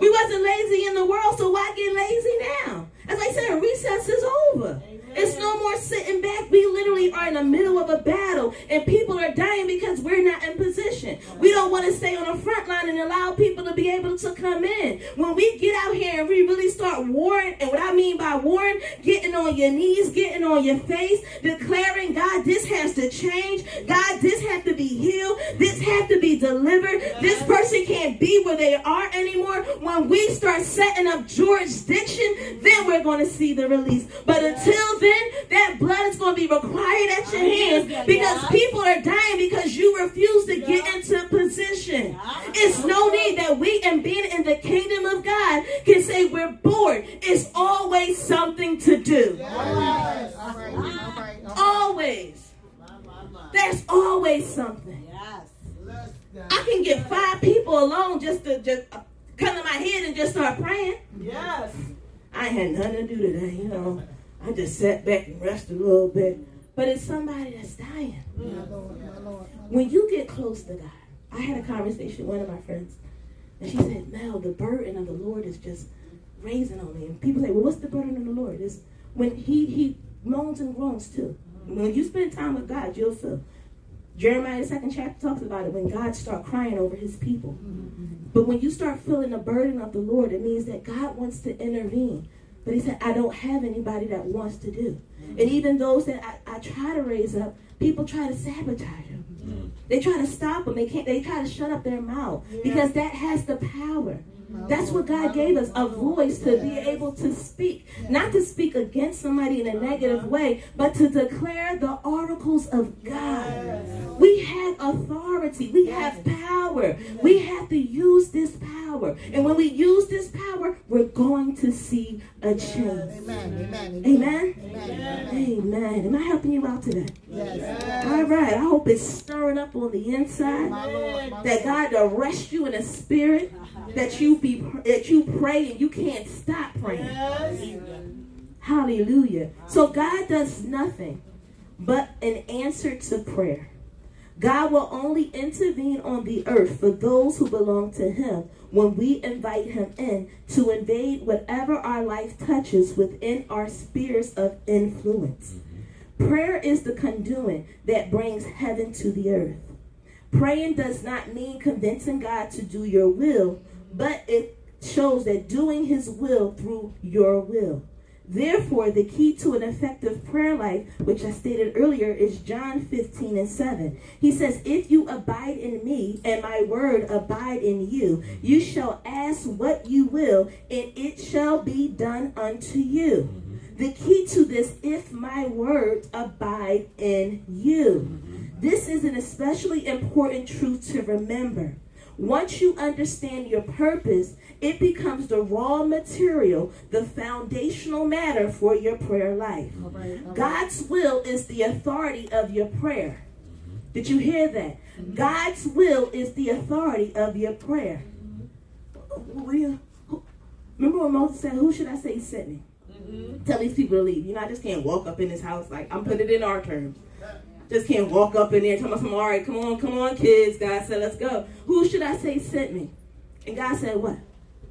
We wasn't lazy in the world, so why get lazy now? As I said, recess is over. It's no more sitting back. We literally are in the middle of a battle and people are dying because we're not in position. We don't want to stay on the front line and allow people to be able to come in. When we get out here and we really start warring, and what I mean by warring, getting on your knees, getting on your face, declaring, God, this has to change. God, this has to be healed. This has to be delivered. This person can't be where they are anymore. When we start setting up jurisdiction, then we're going to see the release. But until then, that blood is going to be required at your hands because people are dying because you refuse to get into position. It's no need that we, and being in the kingdom of God, can say we're bored. It's always something to do. Always. There's always something. I can get five people alone just to just uh, come to my head and just start praying. Yes. I had nothing to do today, you know. I just sat back and rested a little bit. But it's somebody that's dying. When you get close to God, I had a conversation with one of my friends, and she said, Mel, the burden of the Lord is just raising on me. And people say, Well, what's the burden of the Lord? It's when he he moans and groans too. When you spend time with God, you'll feel. Jeremiah, the second chapter, talks about it when God start crying over his people. But when you start feeling the burden of the Lord, it means that God wants to intervene. But he said, I don't have anybody that wants to do. And even those that I, I try to raise up, people try to sabotage them. Mm. They try to stop them. They can't. They try to shut up their mouth yeah. because that has the power. That's what God gave us a voice to be able to speak. Not to speak against somebody in a negative way, but to declare the oracles of God. We have authority. We have power. We have to use this power. And when we use this power, we're going to see a change. Amen. Amen. Amen. Am I helping you out today? Yes. All right. I hope it's stirring up on the inside. That. God arrest you in a spirit. That you be that you pray and you can't stop praying. Hallelujah. So God does nothing but an answer to prayer. God will only intervene on the earth for those who belong to Him when we invite Him in to invade whatever our life touches within our spheres of influence. Mm-hmm. Prayer is the conduit that brings heaven to the earth. Praying does not mean convincing God to do your will, but it shows that doing His will through your will. Therefore, the key to an effective prayer life, which I stated earlier, is John 15 and 7. He says, If you abide in me and my word abide in you, you shall ask what you will, and it shall be done unto you. The key to this, if my word abide in you. This is an especially important truth to remember. Once you understand your purpose, it becomes the raw material, the foundational matter for your prayer life. God's will is the authority of your prayer. Did you hear that? God's will is the authority of your prayer. Will- who- Remember when Moses said, Who should I say sent me? Tell these people to leave. You know, I just can't walk up in this house like I'm putting it in our terms. Just can't walk up in there talking them, all right, come on, come on, kids. God said, let's go. Who should I say sent me? And God said, what?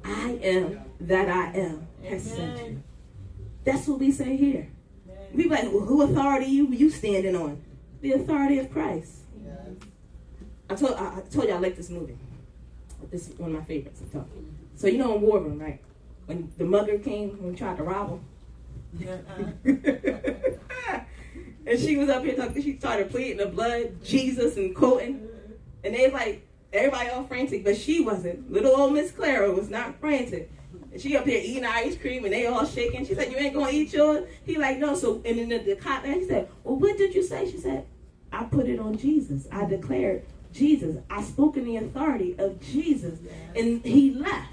I am that I am has sent you. That's what we say here. We like, well, who authority you you standing on? The authority of Christ. I told I, I told you I like this movie. This is one of my favorites. I'm talking. So you know in War Room, right? When the mugger came when he tried to rob him. Uh-huh. and she was up here talking. She started pleading the blood, Jesus, and quoting. And they like everybody all frantic, but she wasn't. Little old Miss Clara was not frantic. And she up here eating ice cream, and they all shaking. She said, "You ain't gonna eat yours." He like, "No." So and then the, the cop man, he said, "Well, what did you say?" She said, "I put it on Jesus. I declared Jesus. I spoke in the authority of Jesus." And he left.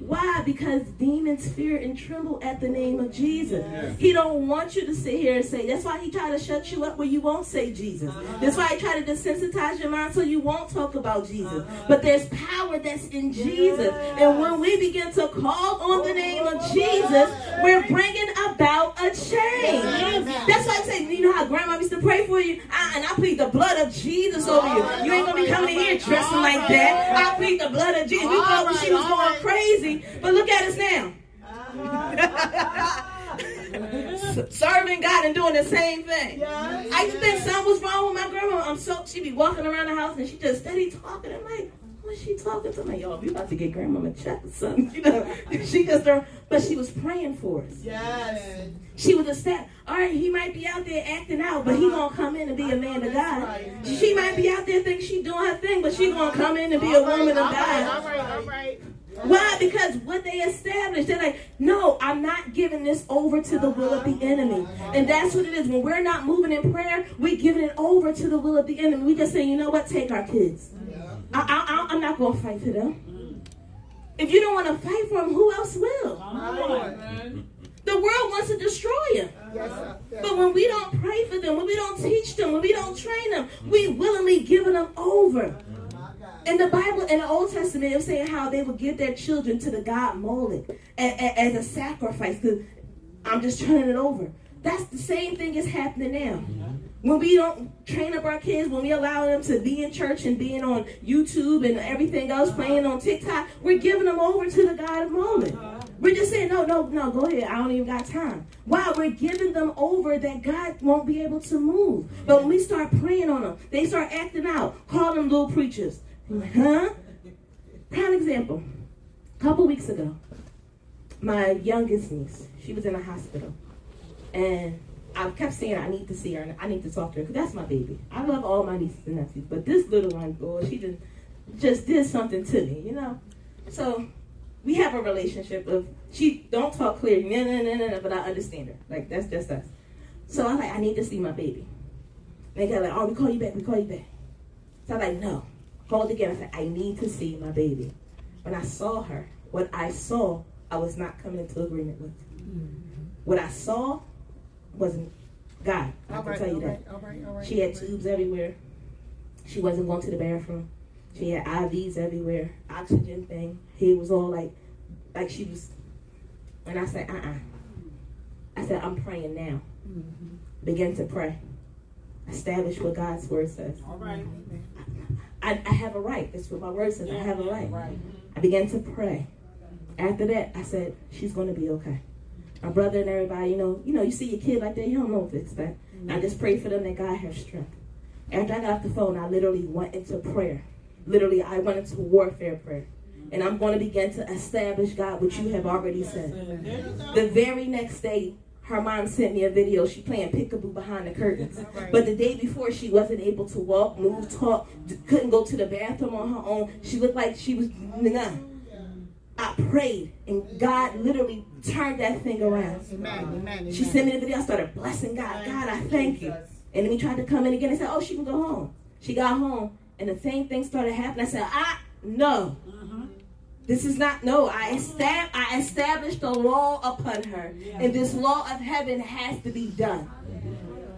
Why? Because demons fear and tremble at the name of Jesus. He don't want you to sit here and say. That's why he try to shut you up where you won't say Jesus. Uh-huh. That's why he try to desensitize your mind so you won't talk about Jesus. Uh-huh. But there's power that's in Jesus, and when we begin to call on the name of Jesus, we're bringing about a change. That's why I say, you know how grandma used to pray for you, I, and I plead the blood of Jesus over you. You ain't gonna be coming in here dressing like that. I plead the blood of Jesus. We thought she was going crazy, but look at us now. Uh-huh. S- Serving God and doing the same thing. I used to think something was wrong with my grandma. I'm so she'd be walking around the house and she just steady talking. I'm like, what's she talking to me? Y'all, we about to get grandma a check or something. You know, she just don't- but she was praying for us. Yes. She was a step. All right, he might be out there acting out, but he uh-huh. gonna come in and be a man of God. She might be out there think she doing her thing, but she gonna uh-huh. come in and be a woman of All right, all God. right, all right. Why? Because what they established, they're like, no, I'm not giving this over to the will of the enemy. And that's what it is. When we're not moving in prayer, we're giving it over to the will of the enemy. We just say, you know what? Take our kids. I, I'm not gonna fight for them. If you don't want to fight for them, who else will? The world wants to destroy them. But when we don't pray for them, when we don't teach them, when we don't train them, we willingly giving them over. In the Bible, in the Old Testament, it was saying how they would give their children to the god Moloch as a sacrifice. Because I'm just turning it over. That's the same thing is happening now. When we don't train up our kids, when we allow them to be in church and being on YouTube and everything else, playing on TikTok, we're giving them over to the God of Moloch. We're just saying, no, no, no, go ahead. I don't even got time. Wow, we're giving them over that God won't be able to move. But when we start praying on them, they start acting out, call them little preachers. Huh? Prime example. A couple weeks ago, my youngest niece, she was in a hospital. And I kept saying, I need to see her and I need to talk to her because that's my baby. I love all my nieces and nephews. But this little one, boy, she just, just did something to me, you know? So we have a relationship of, she don't talk clear, no, no, no, no, no, but I understand her. Like, that's just us. So I'm like, I need to see my baby. And they got like, oh, we call you back, we call you back. So I'm like, no. Called again. I said, I need to see my baby. When I saw her, what I saw, I was not coming into agreement with. What I saw wasn't God. I All can right, tell you that. all right, all right. She had tubes everywhere. She wasn't going to the bathroom. She had IVs everywhere, oxygen thing. He was all like, like she was. And I said, uh uh I said, I'm praying now. Begin to pray. Establish what God's word says. All right. I, I have a right. That's what my word says. I have a right. I began to pray. After that, I said, she's going to be okay. My brother and everybody, you know, you know, you see your kid like that, you don't know what to expect. I just prayed for them that God have strength. After I got off the phone, I literally went into prayer. Literally, I went into warfare prayer. And I'm going to begin to establish, God, what you have already said. The very next day, her mom sent me a video. She playing peekaboo behind the curtains. But the day before, she wasn't able to walk, move, talk, d- couldn't go to the bathroom on her own. She looked like she was nah. I prayed, and God literally turned that thing around. Amen, amen. She sent me the video. I started blessing God. God, I thank you. And then he tried to come in again and said, "Oh, she can go home." She got home, and the same thing started happening. I said, "Ah, no." This is not no. I estab- I established a law upon her, and this law of heaven has to be done.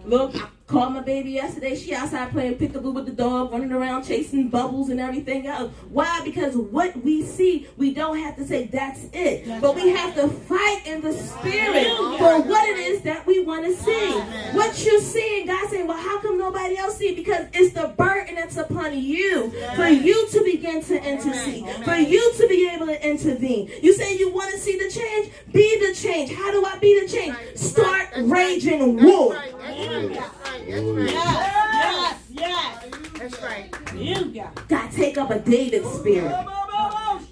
Look, called my baby yesterday. She outside playing peekaboo with the dog, running around chasing bubbles and everything else. Why? Because what we see, we don't have to say that's it, but we have to fight in the spirit for what it is that we want to see. What you're seeing, God saying, well, how come nobody else see? Because it's the burden that's upon you for you to begin to intercede, for you to be able to intervene. You say you want to see the change? Be the change. How do I be the change? Start raging war. That's right, that's right, Yes, yes. That's right. You got God, take up a David spirit.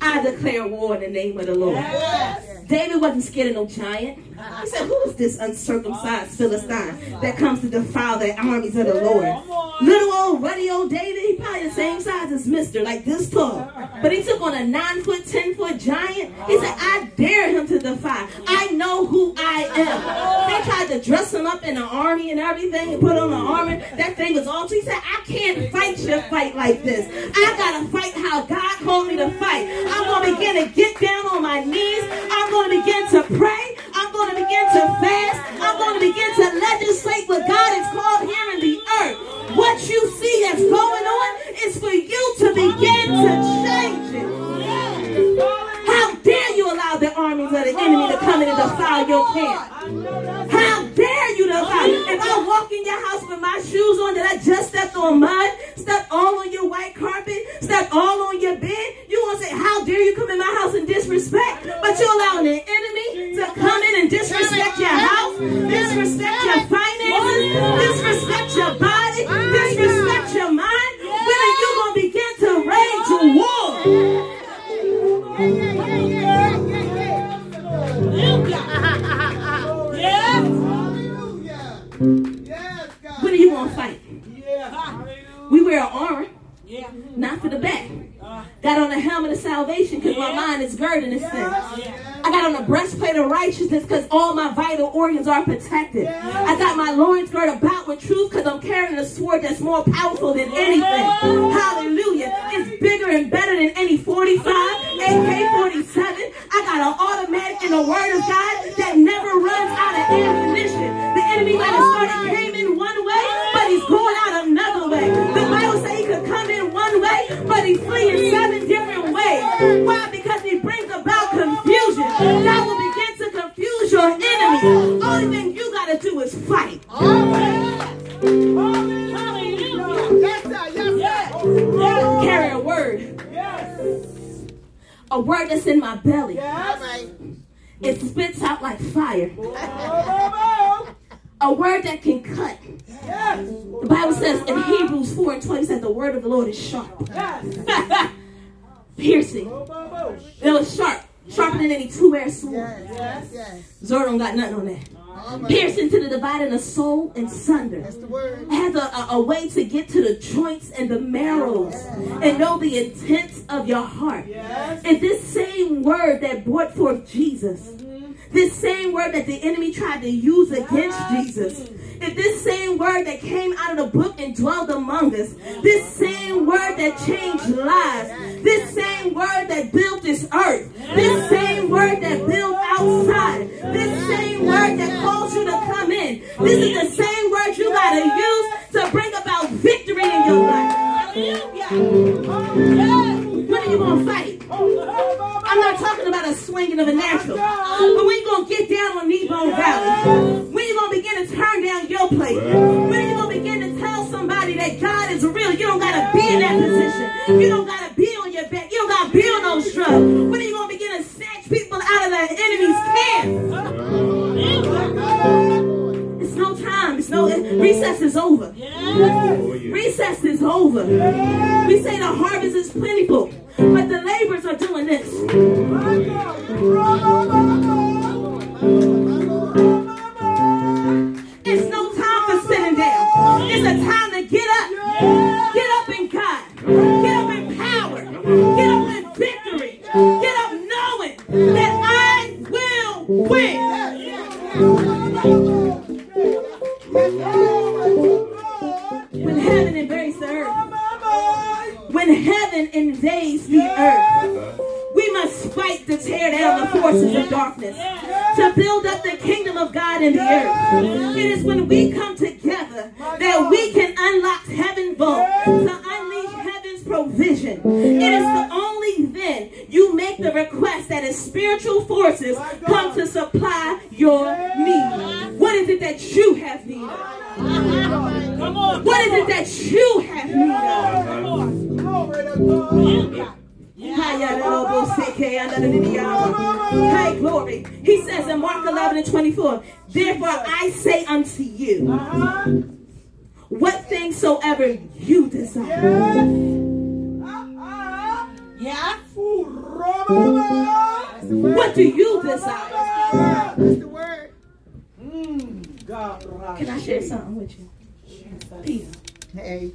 I declare war in the name of the Lord. Yes. David wasn't scared of no giant. He said, Who is this uncircumcised Philistine that comes to defile the armies of the Lord? Little old ruddy old David, he probably the same size as Mister, like this tall. But he took on a nine foot, ten foot giant. He said, I dare him to defy. I know who I am. They tried to dress him up in an army and everything and put on an armor. That thing was all. He said, I can't fight your fight like this. I gotta fight how God called me to fight. I'm gonna begin to get down on my knees. I'm gonna begin to pray. I'm gonna begin to fast. I'm gonna begin to legislate what God has called here in the earth. What you see that's going on is for you to begin to change it. Dare you allow the armies of the enemy to come in and defile your camp? How dare you defile? If I walk in your house with my shoes on that I just stepped on mud, stepped all on your white carpet, stepped all on your bed, you gonna say, How dare you come in my house and disrespect? But you're allowing the enemy to come in and disrespect your house, disrespect your finances, disrespect your body, disrespect your mind. When are you gonna begin to rage war? Because uh. my mind is girded in this I got on the breastplate of righteousness because all my vital organs are protected. I got my loins girded about with truth because I'm carrying a sword that's more powerful than anything. Hallelujah. It's bigger and better than any 45, in the word of God that never runs out of ammunition. The enemy might have started came in one way, but he's going out another way. The Bible says he could come in one way, but he's fleeing seven Lord is sharp. Piercing. It was sharp. Sharper than any two-edged sword. Yes, yes. Zor don't got nothing on that. Right. Piercing to the dividing of soul and sunder. That's the word. Has a, a, a way to get to the joints and the marrows and know the intents of your heart. And this same word that brought forth Jesus, this same word that the enemy tried to use against Jesus, if this same word that came out of the book and dwelled among us, this same word that changed lives, this same word that built this earth, this same word that built outside, this same word that calls you to come in, this is the same word you got to use to bring about victory in your life. Hallelujah. Yes. When are you going to fight? I'm not talking about a swinging of a natural. But when you going to get down on Nebo Valley? When you going to begin to turn down your plate? When are you going to begin to tell somebody that God is real? You don't got to be in that position. You don't got to be on your back. You don't got to be on those drugs. When are you going to begin to snatch people out of the enemy's camp? Time. It's no, recess is over. Yes. Recess is over. We say the harvest is plentiful, but the laborers are doing this. It's no time for sitting down. It's a time to get up. Get up in God. Get up in power. Get up in victory. Get up knowing that I will win. When heaven invades the earth, when heaven invades the earth, we must fight to tear down the forces of darkness, to build up the kingdom of God in the earth. It is when we come together that we can unlock heaven vault to unleash heaven's provision. It is the only then you make the request that his spiritual forces come to supply your need. It that you have need of? Come on. What is it that you have need of? Glory. Hey, glory. He says in Mark 11 and 24, Therefore I say unto you, Uh-huh. what things soever you desire. Yeah. What do you desire? That's the word. Mm. Can I share something with you? Peter. Hey.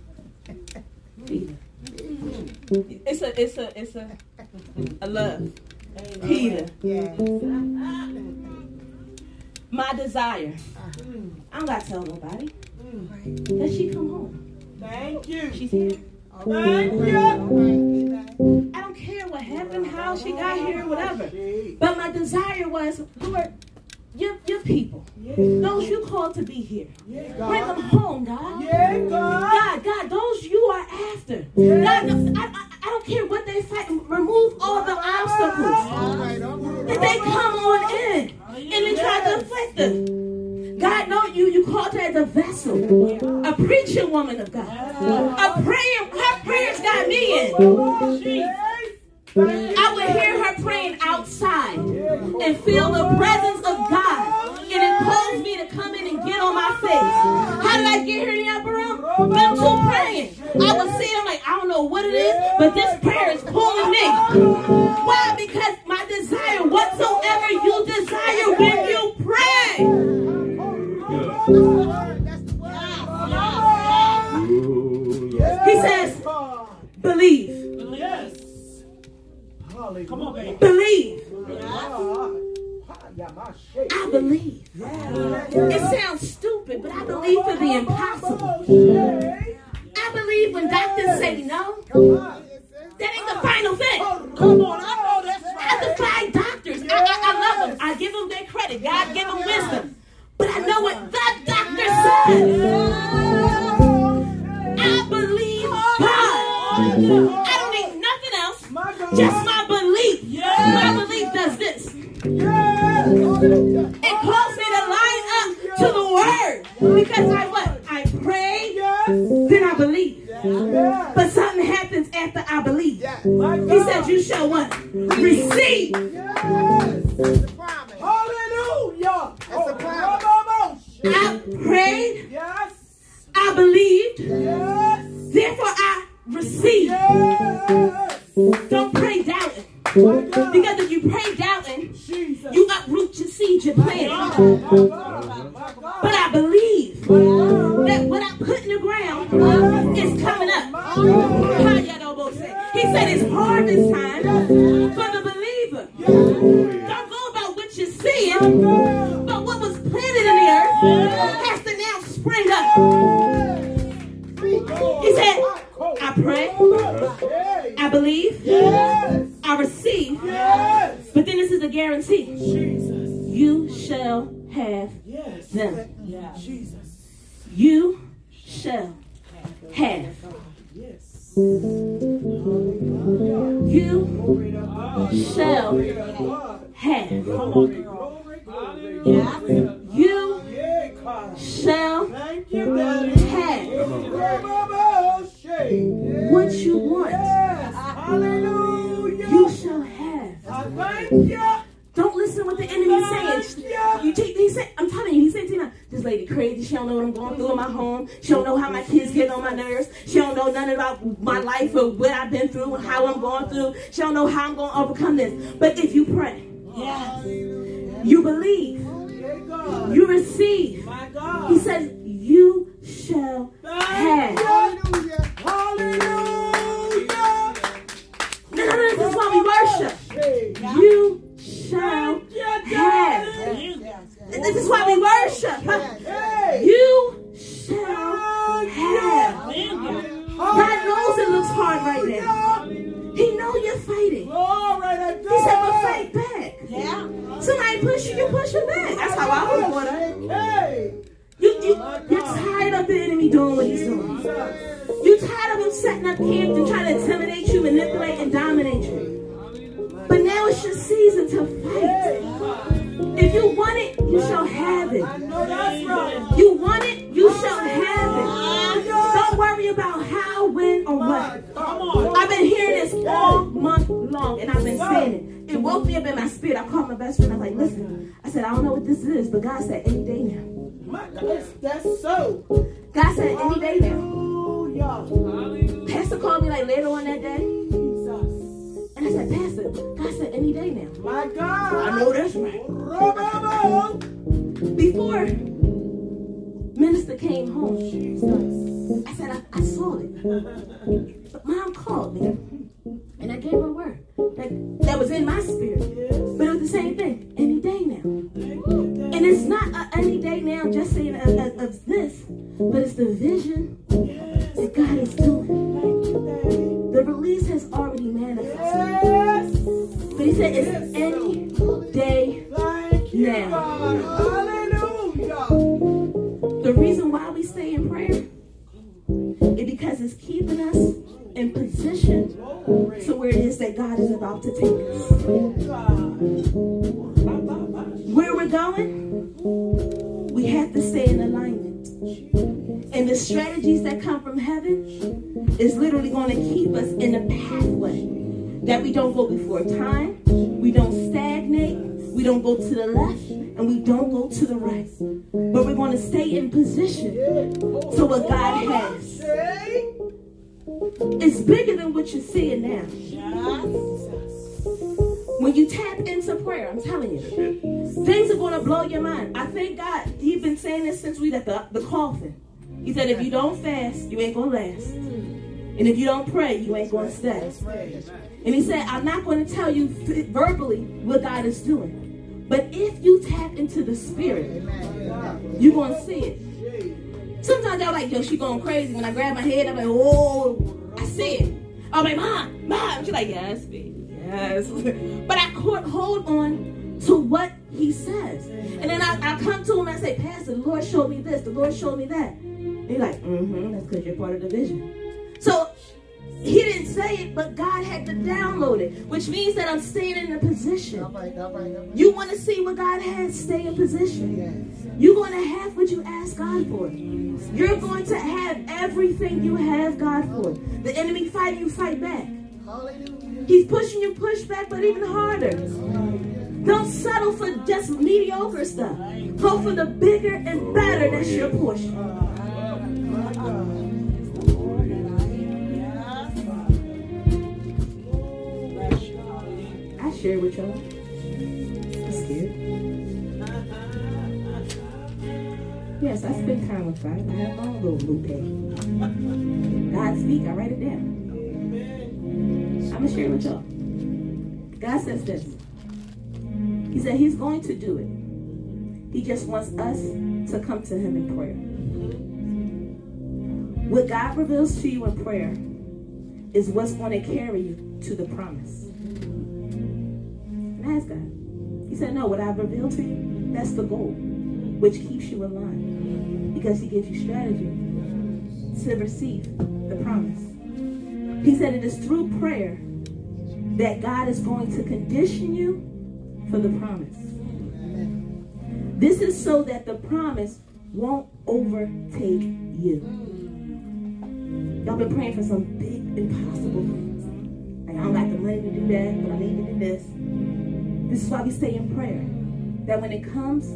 Peter. Mm-hmm. It's a, it's a, it's a, a love. Peter. Yeah. My desire. Uh-huh. I don't gotta tell nobody. Mm-hmm. That she come home. Thank you. She's here. Thank you. I don't care what happened, how she got here, whatever. But my desire was, Lord, your, your people, those you called to be here, Yeah, bring them home, God. Yeah, God. God, God, those you are after. God, I, I, I don't care what they fight. Remove all the obstacles. All right, all right. That they come on in and then try to afflict them. God, know you. You called her as a vessel, a preaching woman of God, a praying. Her prayers got me in. I would hear her praying outside and feel the presence of God. And it caused me to come in and get on my face. How did I get here in the upper room? Them two praying. I would see them like, I don't know what it is, but this prayer is pulling me. Why? Because my desire, whatsoever you desire when you pray. He says, believe. Yes. Come on, baby. Believe. Yeah. I believe. It sounds stupid, but I believe for the impossible. I believe when doctors say no, that ain't the final thing. Come on. I know that's I right. defy doctors. I, I, I love them. I give them their credit. God give doing what he's doing. You're tired of him setting up camp and trying to intimidate you, manipulate, and dominate you. But now it's your season to fight. If you want it, you shall have it. You want it, you shall have it. Don't worry about how, when, or what. I've been hearing this all month long, and I've been saying it. It woke me up in my spirit. I called my best friend. I was like, listen, I said, I don't know what this is, but God said, any day now. My That's, so. God said, any day now. Hallelujah. Pastor called me like later on that day, Jesus. and I said, Pastor, God said, any day now. My God. I know that's right. Before Minister came home, I said, I, I saw it. But mom called me, and I gave her a word that, that was in my spirit. But it was the same thing, any day now. And it's not any day now, just saying of, of, of this, but it's the vision that God is doing. The release has already manifested. But he said it's any day now. The reason why we stay in prayer is because it's keeping us in position to where it is that God is about to take us. Where we're going, we have to stay in alignment. And the strategies that come from heaven is literally going to keep us in a pathway that we don't go before time, we don't stagnate, we don't go to the left, and we don't go to the right. But we're going to stay in position to what God has. It's bigger than what you're seeing now. When you tap into prayer, I'm telling you, things are going to blow your mind. I thank God. He's been saying this since we got the, the coffin. He said, if you don't fast, you ain't going to last. And if you don't pray, you ain't going to stay. And he said, I'm not going to tell you verbally what God is doing. But if you tap into the spirit, you're going to see it. Sometimes y'all like, yo, she going crazy. When I grab my head, I'm like, oh, I see it. I'm like, mom, mom. She's like, yes, baby, yes. but I could hold on to what he says. And then I, I come to him and I say, Pastor, the Lord showed me this. The Lord showed me that. And he's like, mm-hmm, that's because you're part of the vision. So he didn't say it, but God had to download it, which means that I'm staying in a position. All right, all right, all right. You want to see what God has, stay in position. You're going to have what you ask God for. You're going to have everything you have God for. The enemy fight you, fight back. He's pushing you, push back, but even harder. Don't settle for just mediocre stuff. Go for the bigger and better that's your portion. I share with y'all. I'm scared. Yes, I spend time with God. I have my own little bouquet. God speak, I write it down. Gonna share with y'all. God says this. He said He's going to do it. He just wants us to come to Him in prayer. What God reveals to you in prayer is what's going to carry you to the promise. And ask God. He said, No, what I've revealed to you, that's the goal, which keeps you in line. Because He gives you strategy to receive the promise. He said it is through prayer that God is going to condition you for the promise. This is so that the promise won't overtake you. Y'all been praying for some big, impossible things. Like, I don't got the money to do that, but I need to do this. This is why we stay in prayer. That when it comes,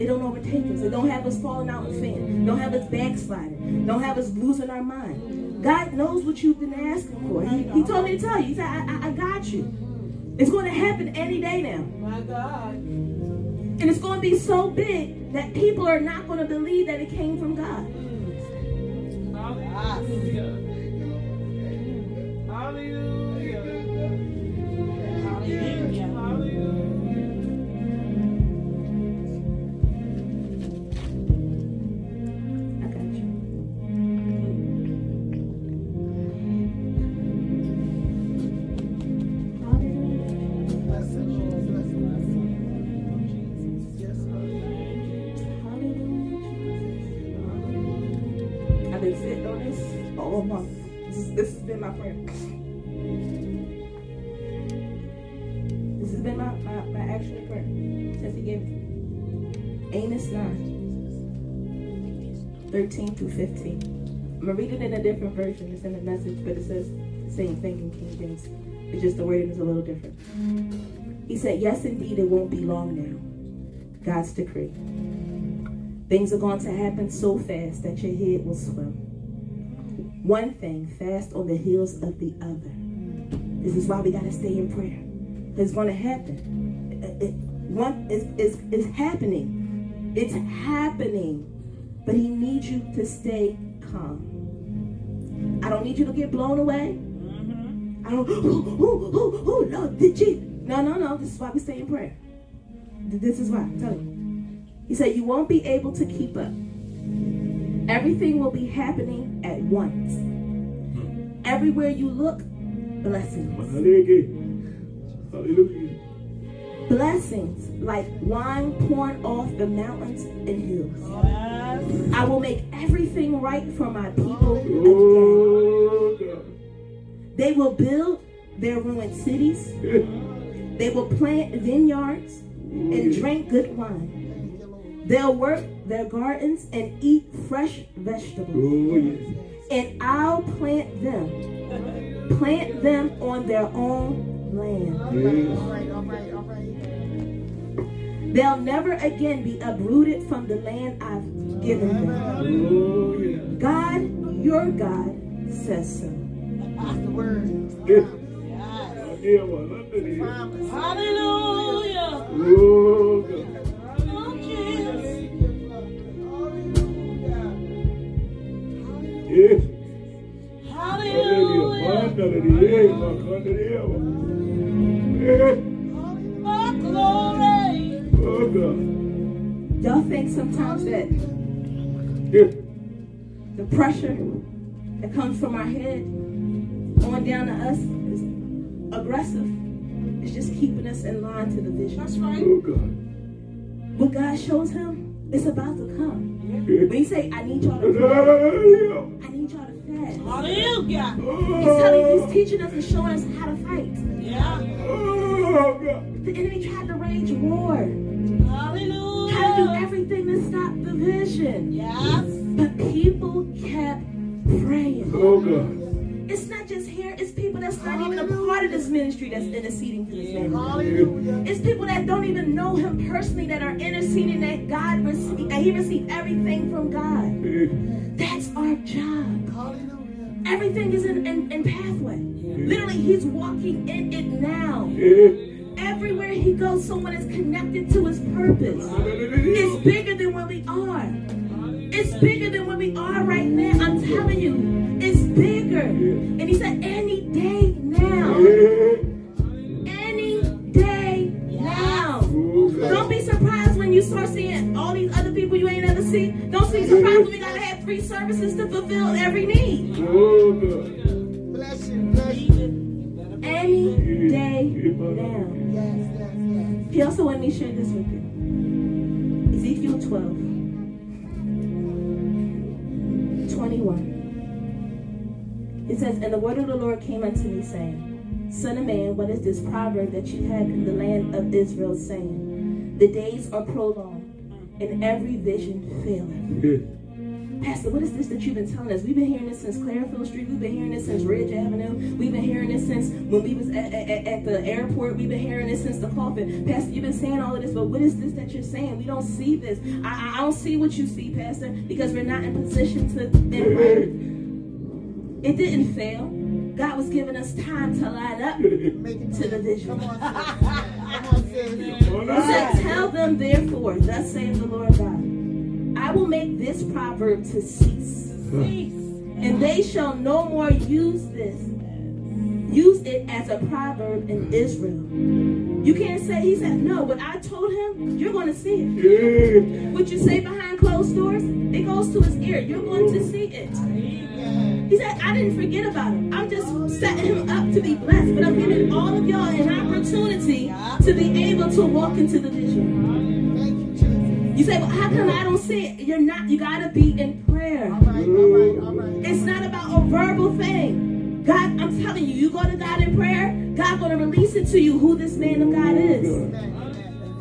it don't overtake us. It don't have us falling out in sin. Don't have us backsliding. Don't have us losing our mind. God knows what you've been asking for. He, he told me to tell you. He said, I, I, I got you. It's going to happen any day now. My God. And it's going to be so big that people are not going to believe that it came from God. Hallelujah. Hallelujah. Hallelujah. Sitting on this. This, is, this has been my prayer. This has been my, my, my actual prayer since he gave it to me. Amos 9, 13 through 15. I'm going to read it in a different version. It's in the message, but it says the same thing in King James. It's just the wording is a little different. He said, Yes, indeed, it won't be long now. God's decree. Things are going to happen so fast that your head will swim. One thing fast on the heels of the other. This is why we got to stay in prayer. It's going to happen. It, it- one is is is happening. It's happening. But he needs you to stay calm. I don't need you to get blown away. Mm-hmm. I don't. Oh, oh, oh, oh, no, did you? No, no, no. This is why we stay in prayer. This is why. I'm telling you. He said, You won't be able to keep up. Everything will be happening at once. Everywhere you look, blessings. Hallelujah. Blessings like wine pouring off the mountains and hills. Yes. I will make everything right for my people again. Oh, God. They will build their ruined cities. They will plant vineyards and drink good wine. They'll work their gardens and eat fresh vegetables. Oh, yes. And I'll plant them, plant them on their own land. All right, all right, all right, all right. They'll never again be uprooted from the land I've given them. God, your God, says so. That's the word. Yes. Yes. Yeah, well, under the- Promise. Hallelujah. Yes. Hallelujah. Hallelujah. Hallelujah. God. Y'all think sometimes that Yes. the pressure that comes from our head on down to us is aggressive. It's just keeping us in line to the vision. That's right. Oh, God. What God shows him, it's about to come. Yes. When he say, I need y'all to fast, Hallelujah. I need y'all to fast. Hallelujah. He's telling, he's teaching us and showing us how to fight. Yeah. oh, The enemy tried to rage war. Hallelujah. How to do everything to stop the vision. Yes. But people kept praying. Oh, God. That's not even a part of this ministry that's interceding for this man. Hallelujah. It's people that don't even know him personally that are interceding that God received, that he received everything from God. That's our job. Everything is in, in, in pathway. Literally, he's walking in it now. Everywhere he goes, someone is connected to his purpose. It's bigger than where we are. It's bigger than where we are right now. I'm telling you, it's bigger. And he said, any day now. Any day now. Don't be surprised when you start seeing all these other people you ain't ever seen. Don't be surprised when we gotta have free services to fulfill every need. Bless you, bless you. Any day now. He also wanted me to share this with you. Ezekiel 12, 21. It says, And the word of the Lord came unto me, saying, Son of man, what is this proverb that you have in the land of Israel, saying, The days are prolonged, and every vision faileth. Hmm. Pastor, what is this that you've been telling us? We've been hearing this since Clearfield Street. We've been hearing this since Ridge Avenue. We've been hearing this since when we was at, at, at the airport. We've been hearing this since the coffin. Pastor, you've been saying all of this, but what is this that you're saying? We don't see this. I, I- don't see what you see, Pastor, because we're not in position to. It didn't fail. God was giving us time to line up Make it to the vision. Come on, sis. Come on, sis. He said. Tell them therefore, thus saith the Lord God, I will make this proverb to cease. Hmm. And they shall no more use this, use it as a proverb in Israel. You can't say, he said, no, but I told him, you're going to see it. Yeah. What you say behind closed doors, it goes to his ear. You're going to see it. He said, I didn't forget about him. I'm just setting him up to be blessed. But I'm giving all of y'all an opportunity to be able to walk into the vision. Thank you, say, well, how come I don't see it? You're not, you gotta be in prayer. All right, all right, all right. It's not about a verbal thing. God, I'm telling you, you go to God in prayer, God gonna release it to you who this man of God is.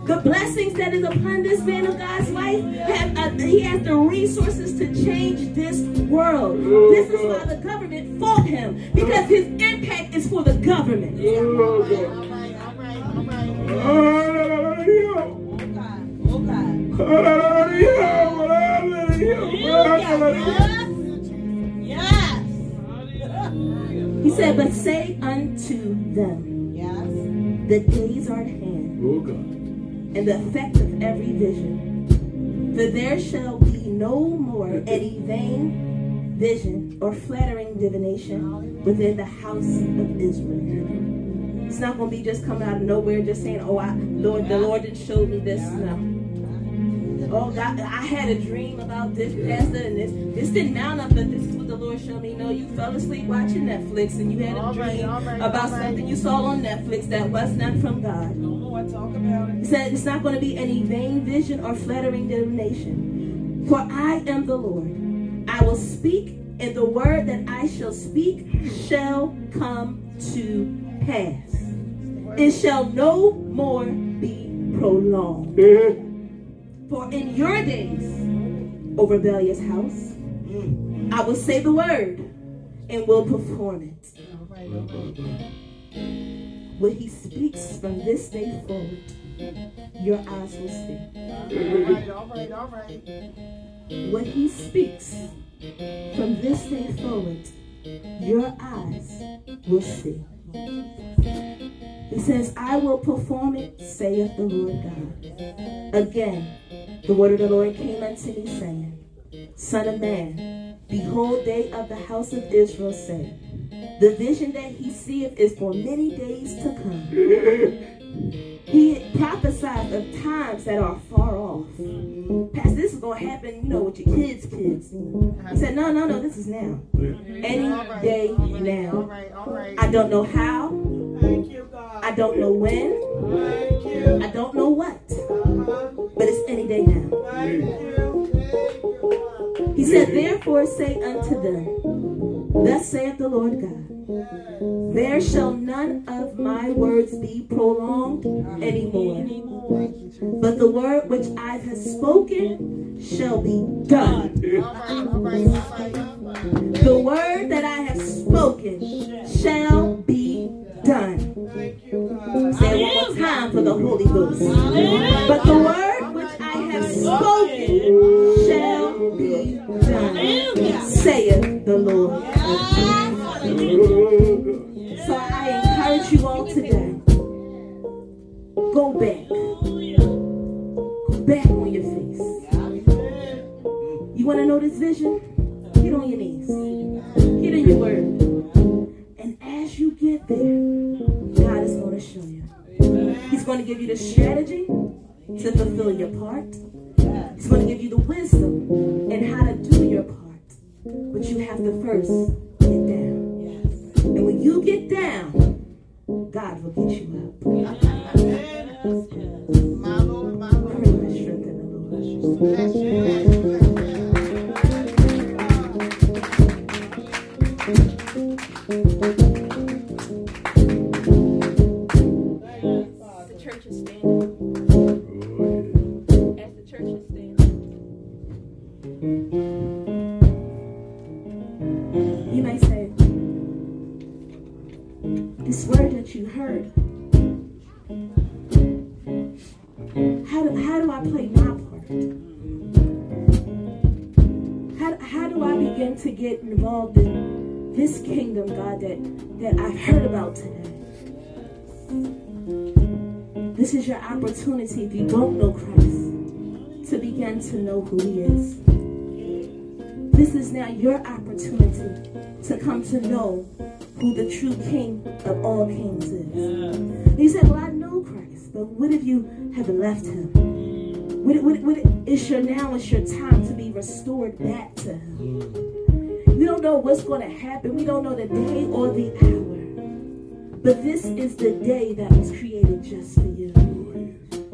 The blessings that is upon this man of God's life, have, uh, he has the resources to change this world. This is why the government fought him, because his impact is for the government. All God. right, all right, all right. Hallelujah. Hallelujah. Hallelujah. Yes. He said, But say unto them, Yes. the days are at hand. Oh God. and the effect of every vision. For there shall be no more any vain vision or flattering divination within the house of Israel. It's not going to be just coming out of nowhere, just saying, "Oh, I, Lord, the Lord didn't show me this." No. Oh God, I had a dream about this pastor and this. This didn't mount up, but this is what the Lord showed me. No, you fell asleep watching Netflix and you had a All right, dream all right, about all right. something you saw on Netflix that was not from God. Talk about it. He said it's not going to be any vain vision or flattering divination. For I am the Lord. I will speak, and the word that I shall speak shall come to pass. It shall no more be prolonged. Mm-hmm. For in your days, O rebellious house, I will say the word and will perform it. When he speaks from this day forward, your eyes will see. All right, all right, all right. When he speaks from this day forward, your eyes will see. He says, I will perform it, saith the Lord God. Again, the word of the Lord came unto me, saying, Son of man, behold, they of the house of Israel say, The vision that he seeth is for many days to come. He prophesied of times that are far off. Pastor, this is going to happen, you know, with your kids' kids. He said, No, no, no, this is now. Any day all right, All now. right, all right. I don't know how. Thank you, God. I don't know when. I don't know what. Uh-huh. But it's any day now. He said, Therefore say unto them, Thus saith the Lord God, There shall none of my words be prolonged anymore, but the word which I have spoken shall be done. The word that I have spoken shall be done. Say one more time for the Holy Ghost. But the word spoken shall be done, saith the Lord. So I encourage you all today. Go back. Go back on your face. You want to know this vision? Get on your knees. Get in your word. And as you get there, God is going to show you. He's going to give you the strategy to fulfill your part. He's going to give you the wisdom and how to do your part. But you have to first get down. And when you get down, God will get you up. My Lord, my Lord. Pray my strength in the Lord. This word that you heard, how do, how do I play my part? How, how do I begin to get involved in this kingdom, God, that, that I've heard about today? This is your opportunity, if you don't know Christ, to begin to know who He is. This is now your opportunity to come to know who the true King of all kings is. You said, Well, I know Christ, but what if you have left him? What, what, what, it's your now it's your time to be restored back to him. We don't know what's going to happen. We don't know the day or the hour. But this is the day that was created just for you.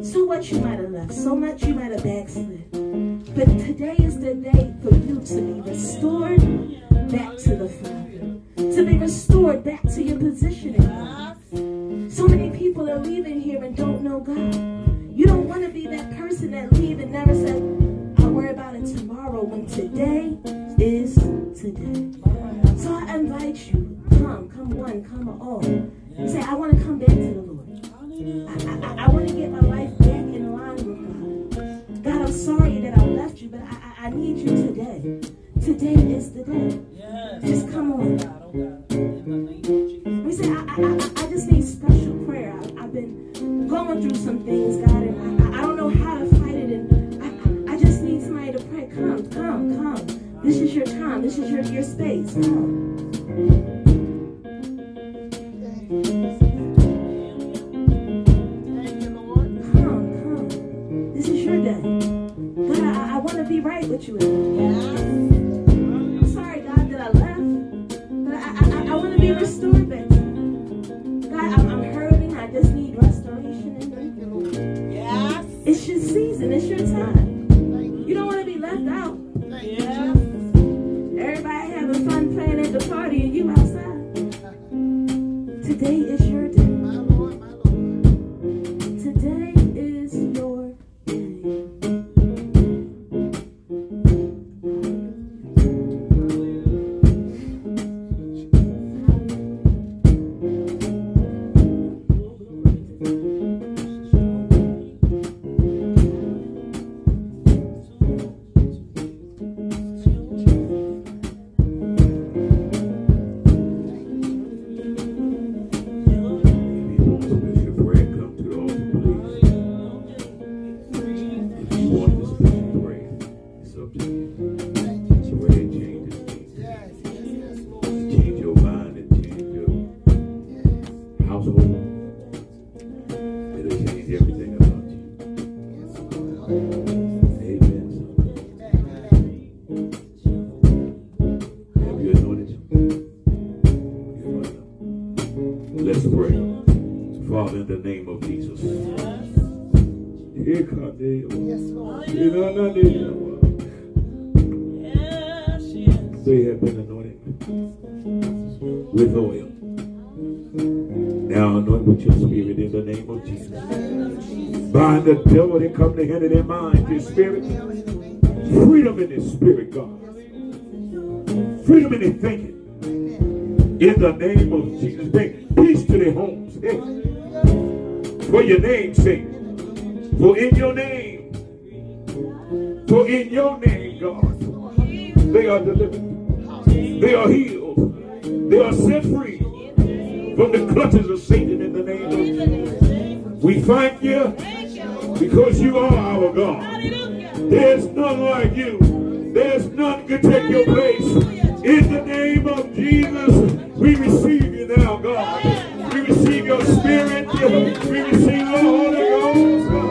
So much you might have left, so much you might have backslid. But today is the day for you to be restored back to the Father, to be restored back to your position in God. So many people are leaving here and don't know God. You don't want to be that person that leave and never said, I'll worry about it tomorrow when today Freedom in their thinking. In the name of Jesus. Bring peace to their homes. For your name's sake. For in your name. For in your name, God. They are delivered. They are healed. They are set free from the clutches of Satan in the name of Jesus. We thank you because you are our God. There's none like you. There's none can take your place. In the name of Jesus, we receive you now, God. We receive your spirit. We receive the Holy Ghost.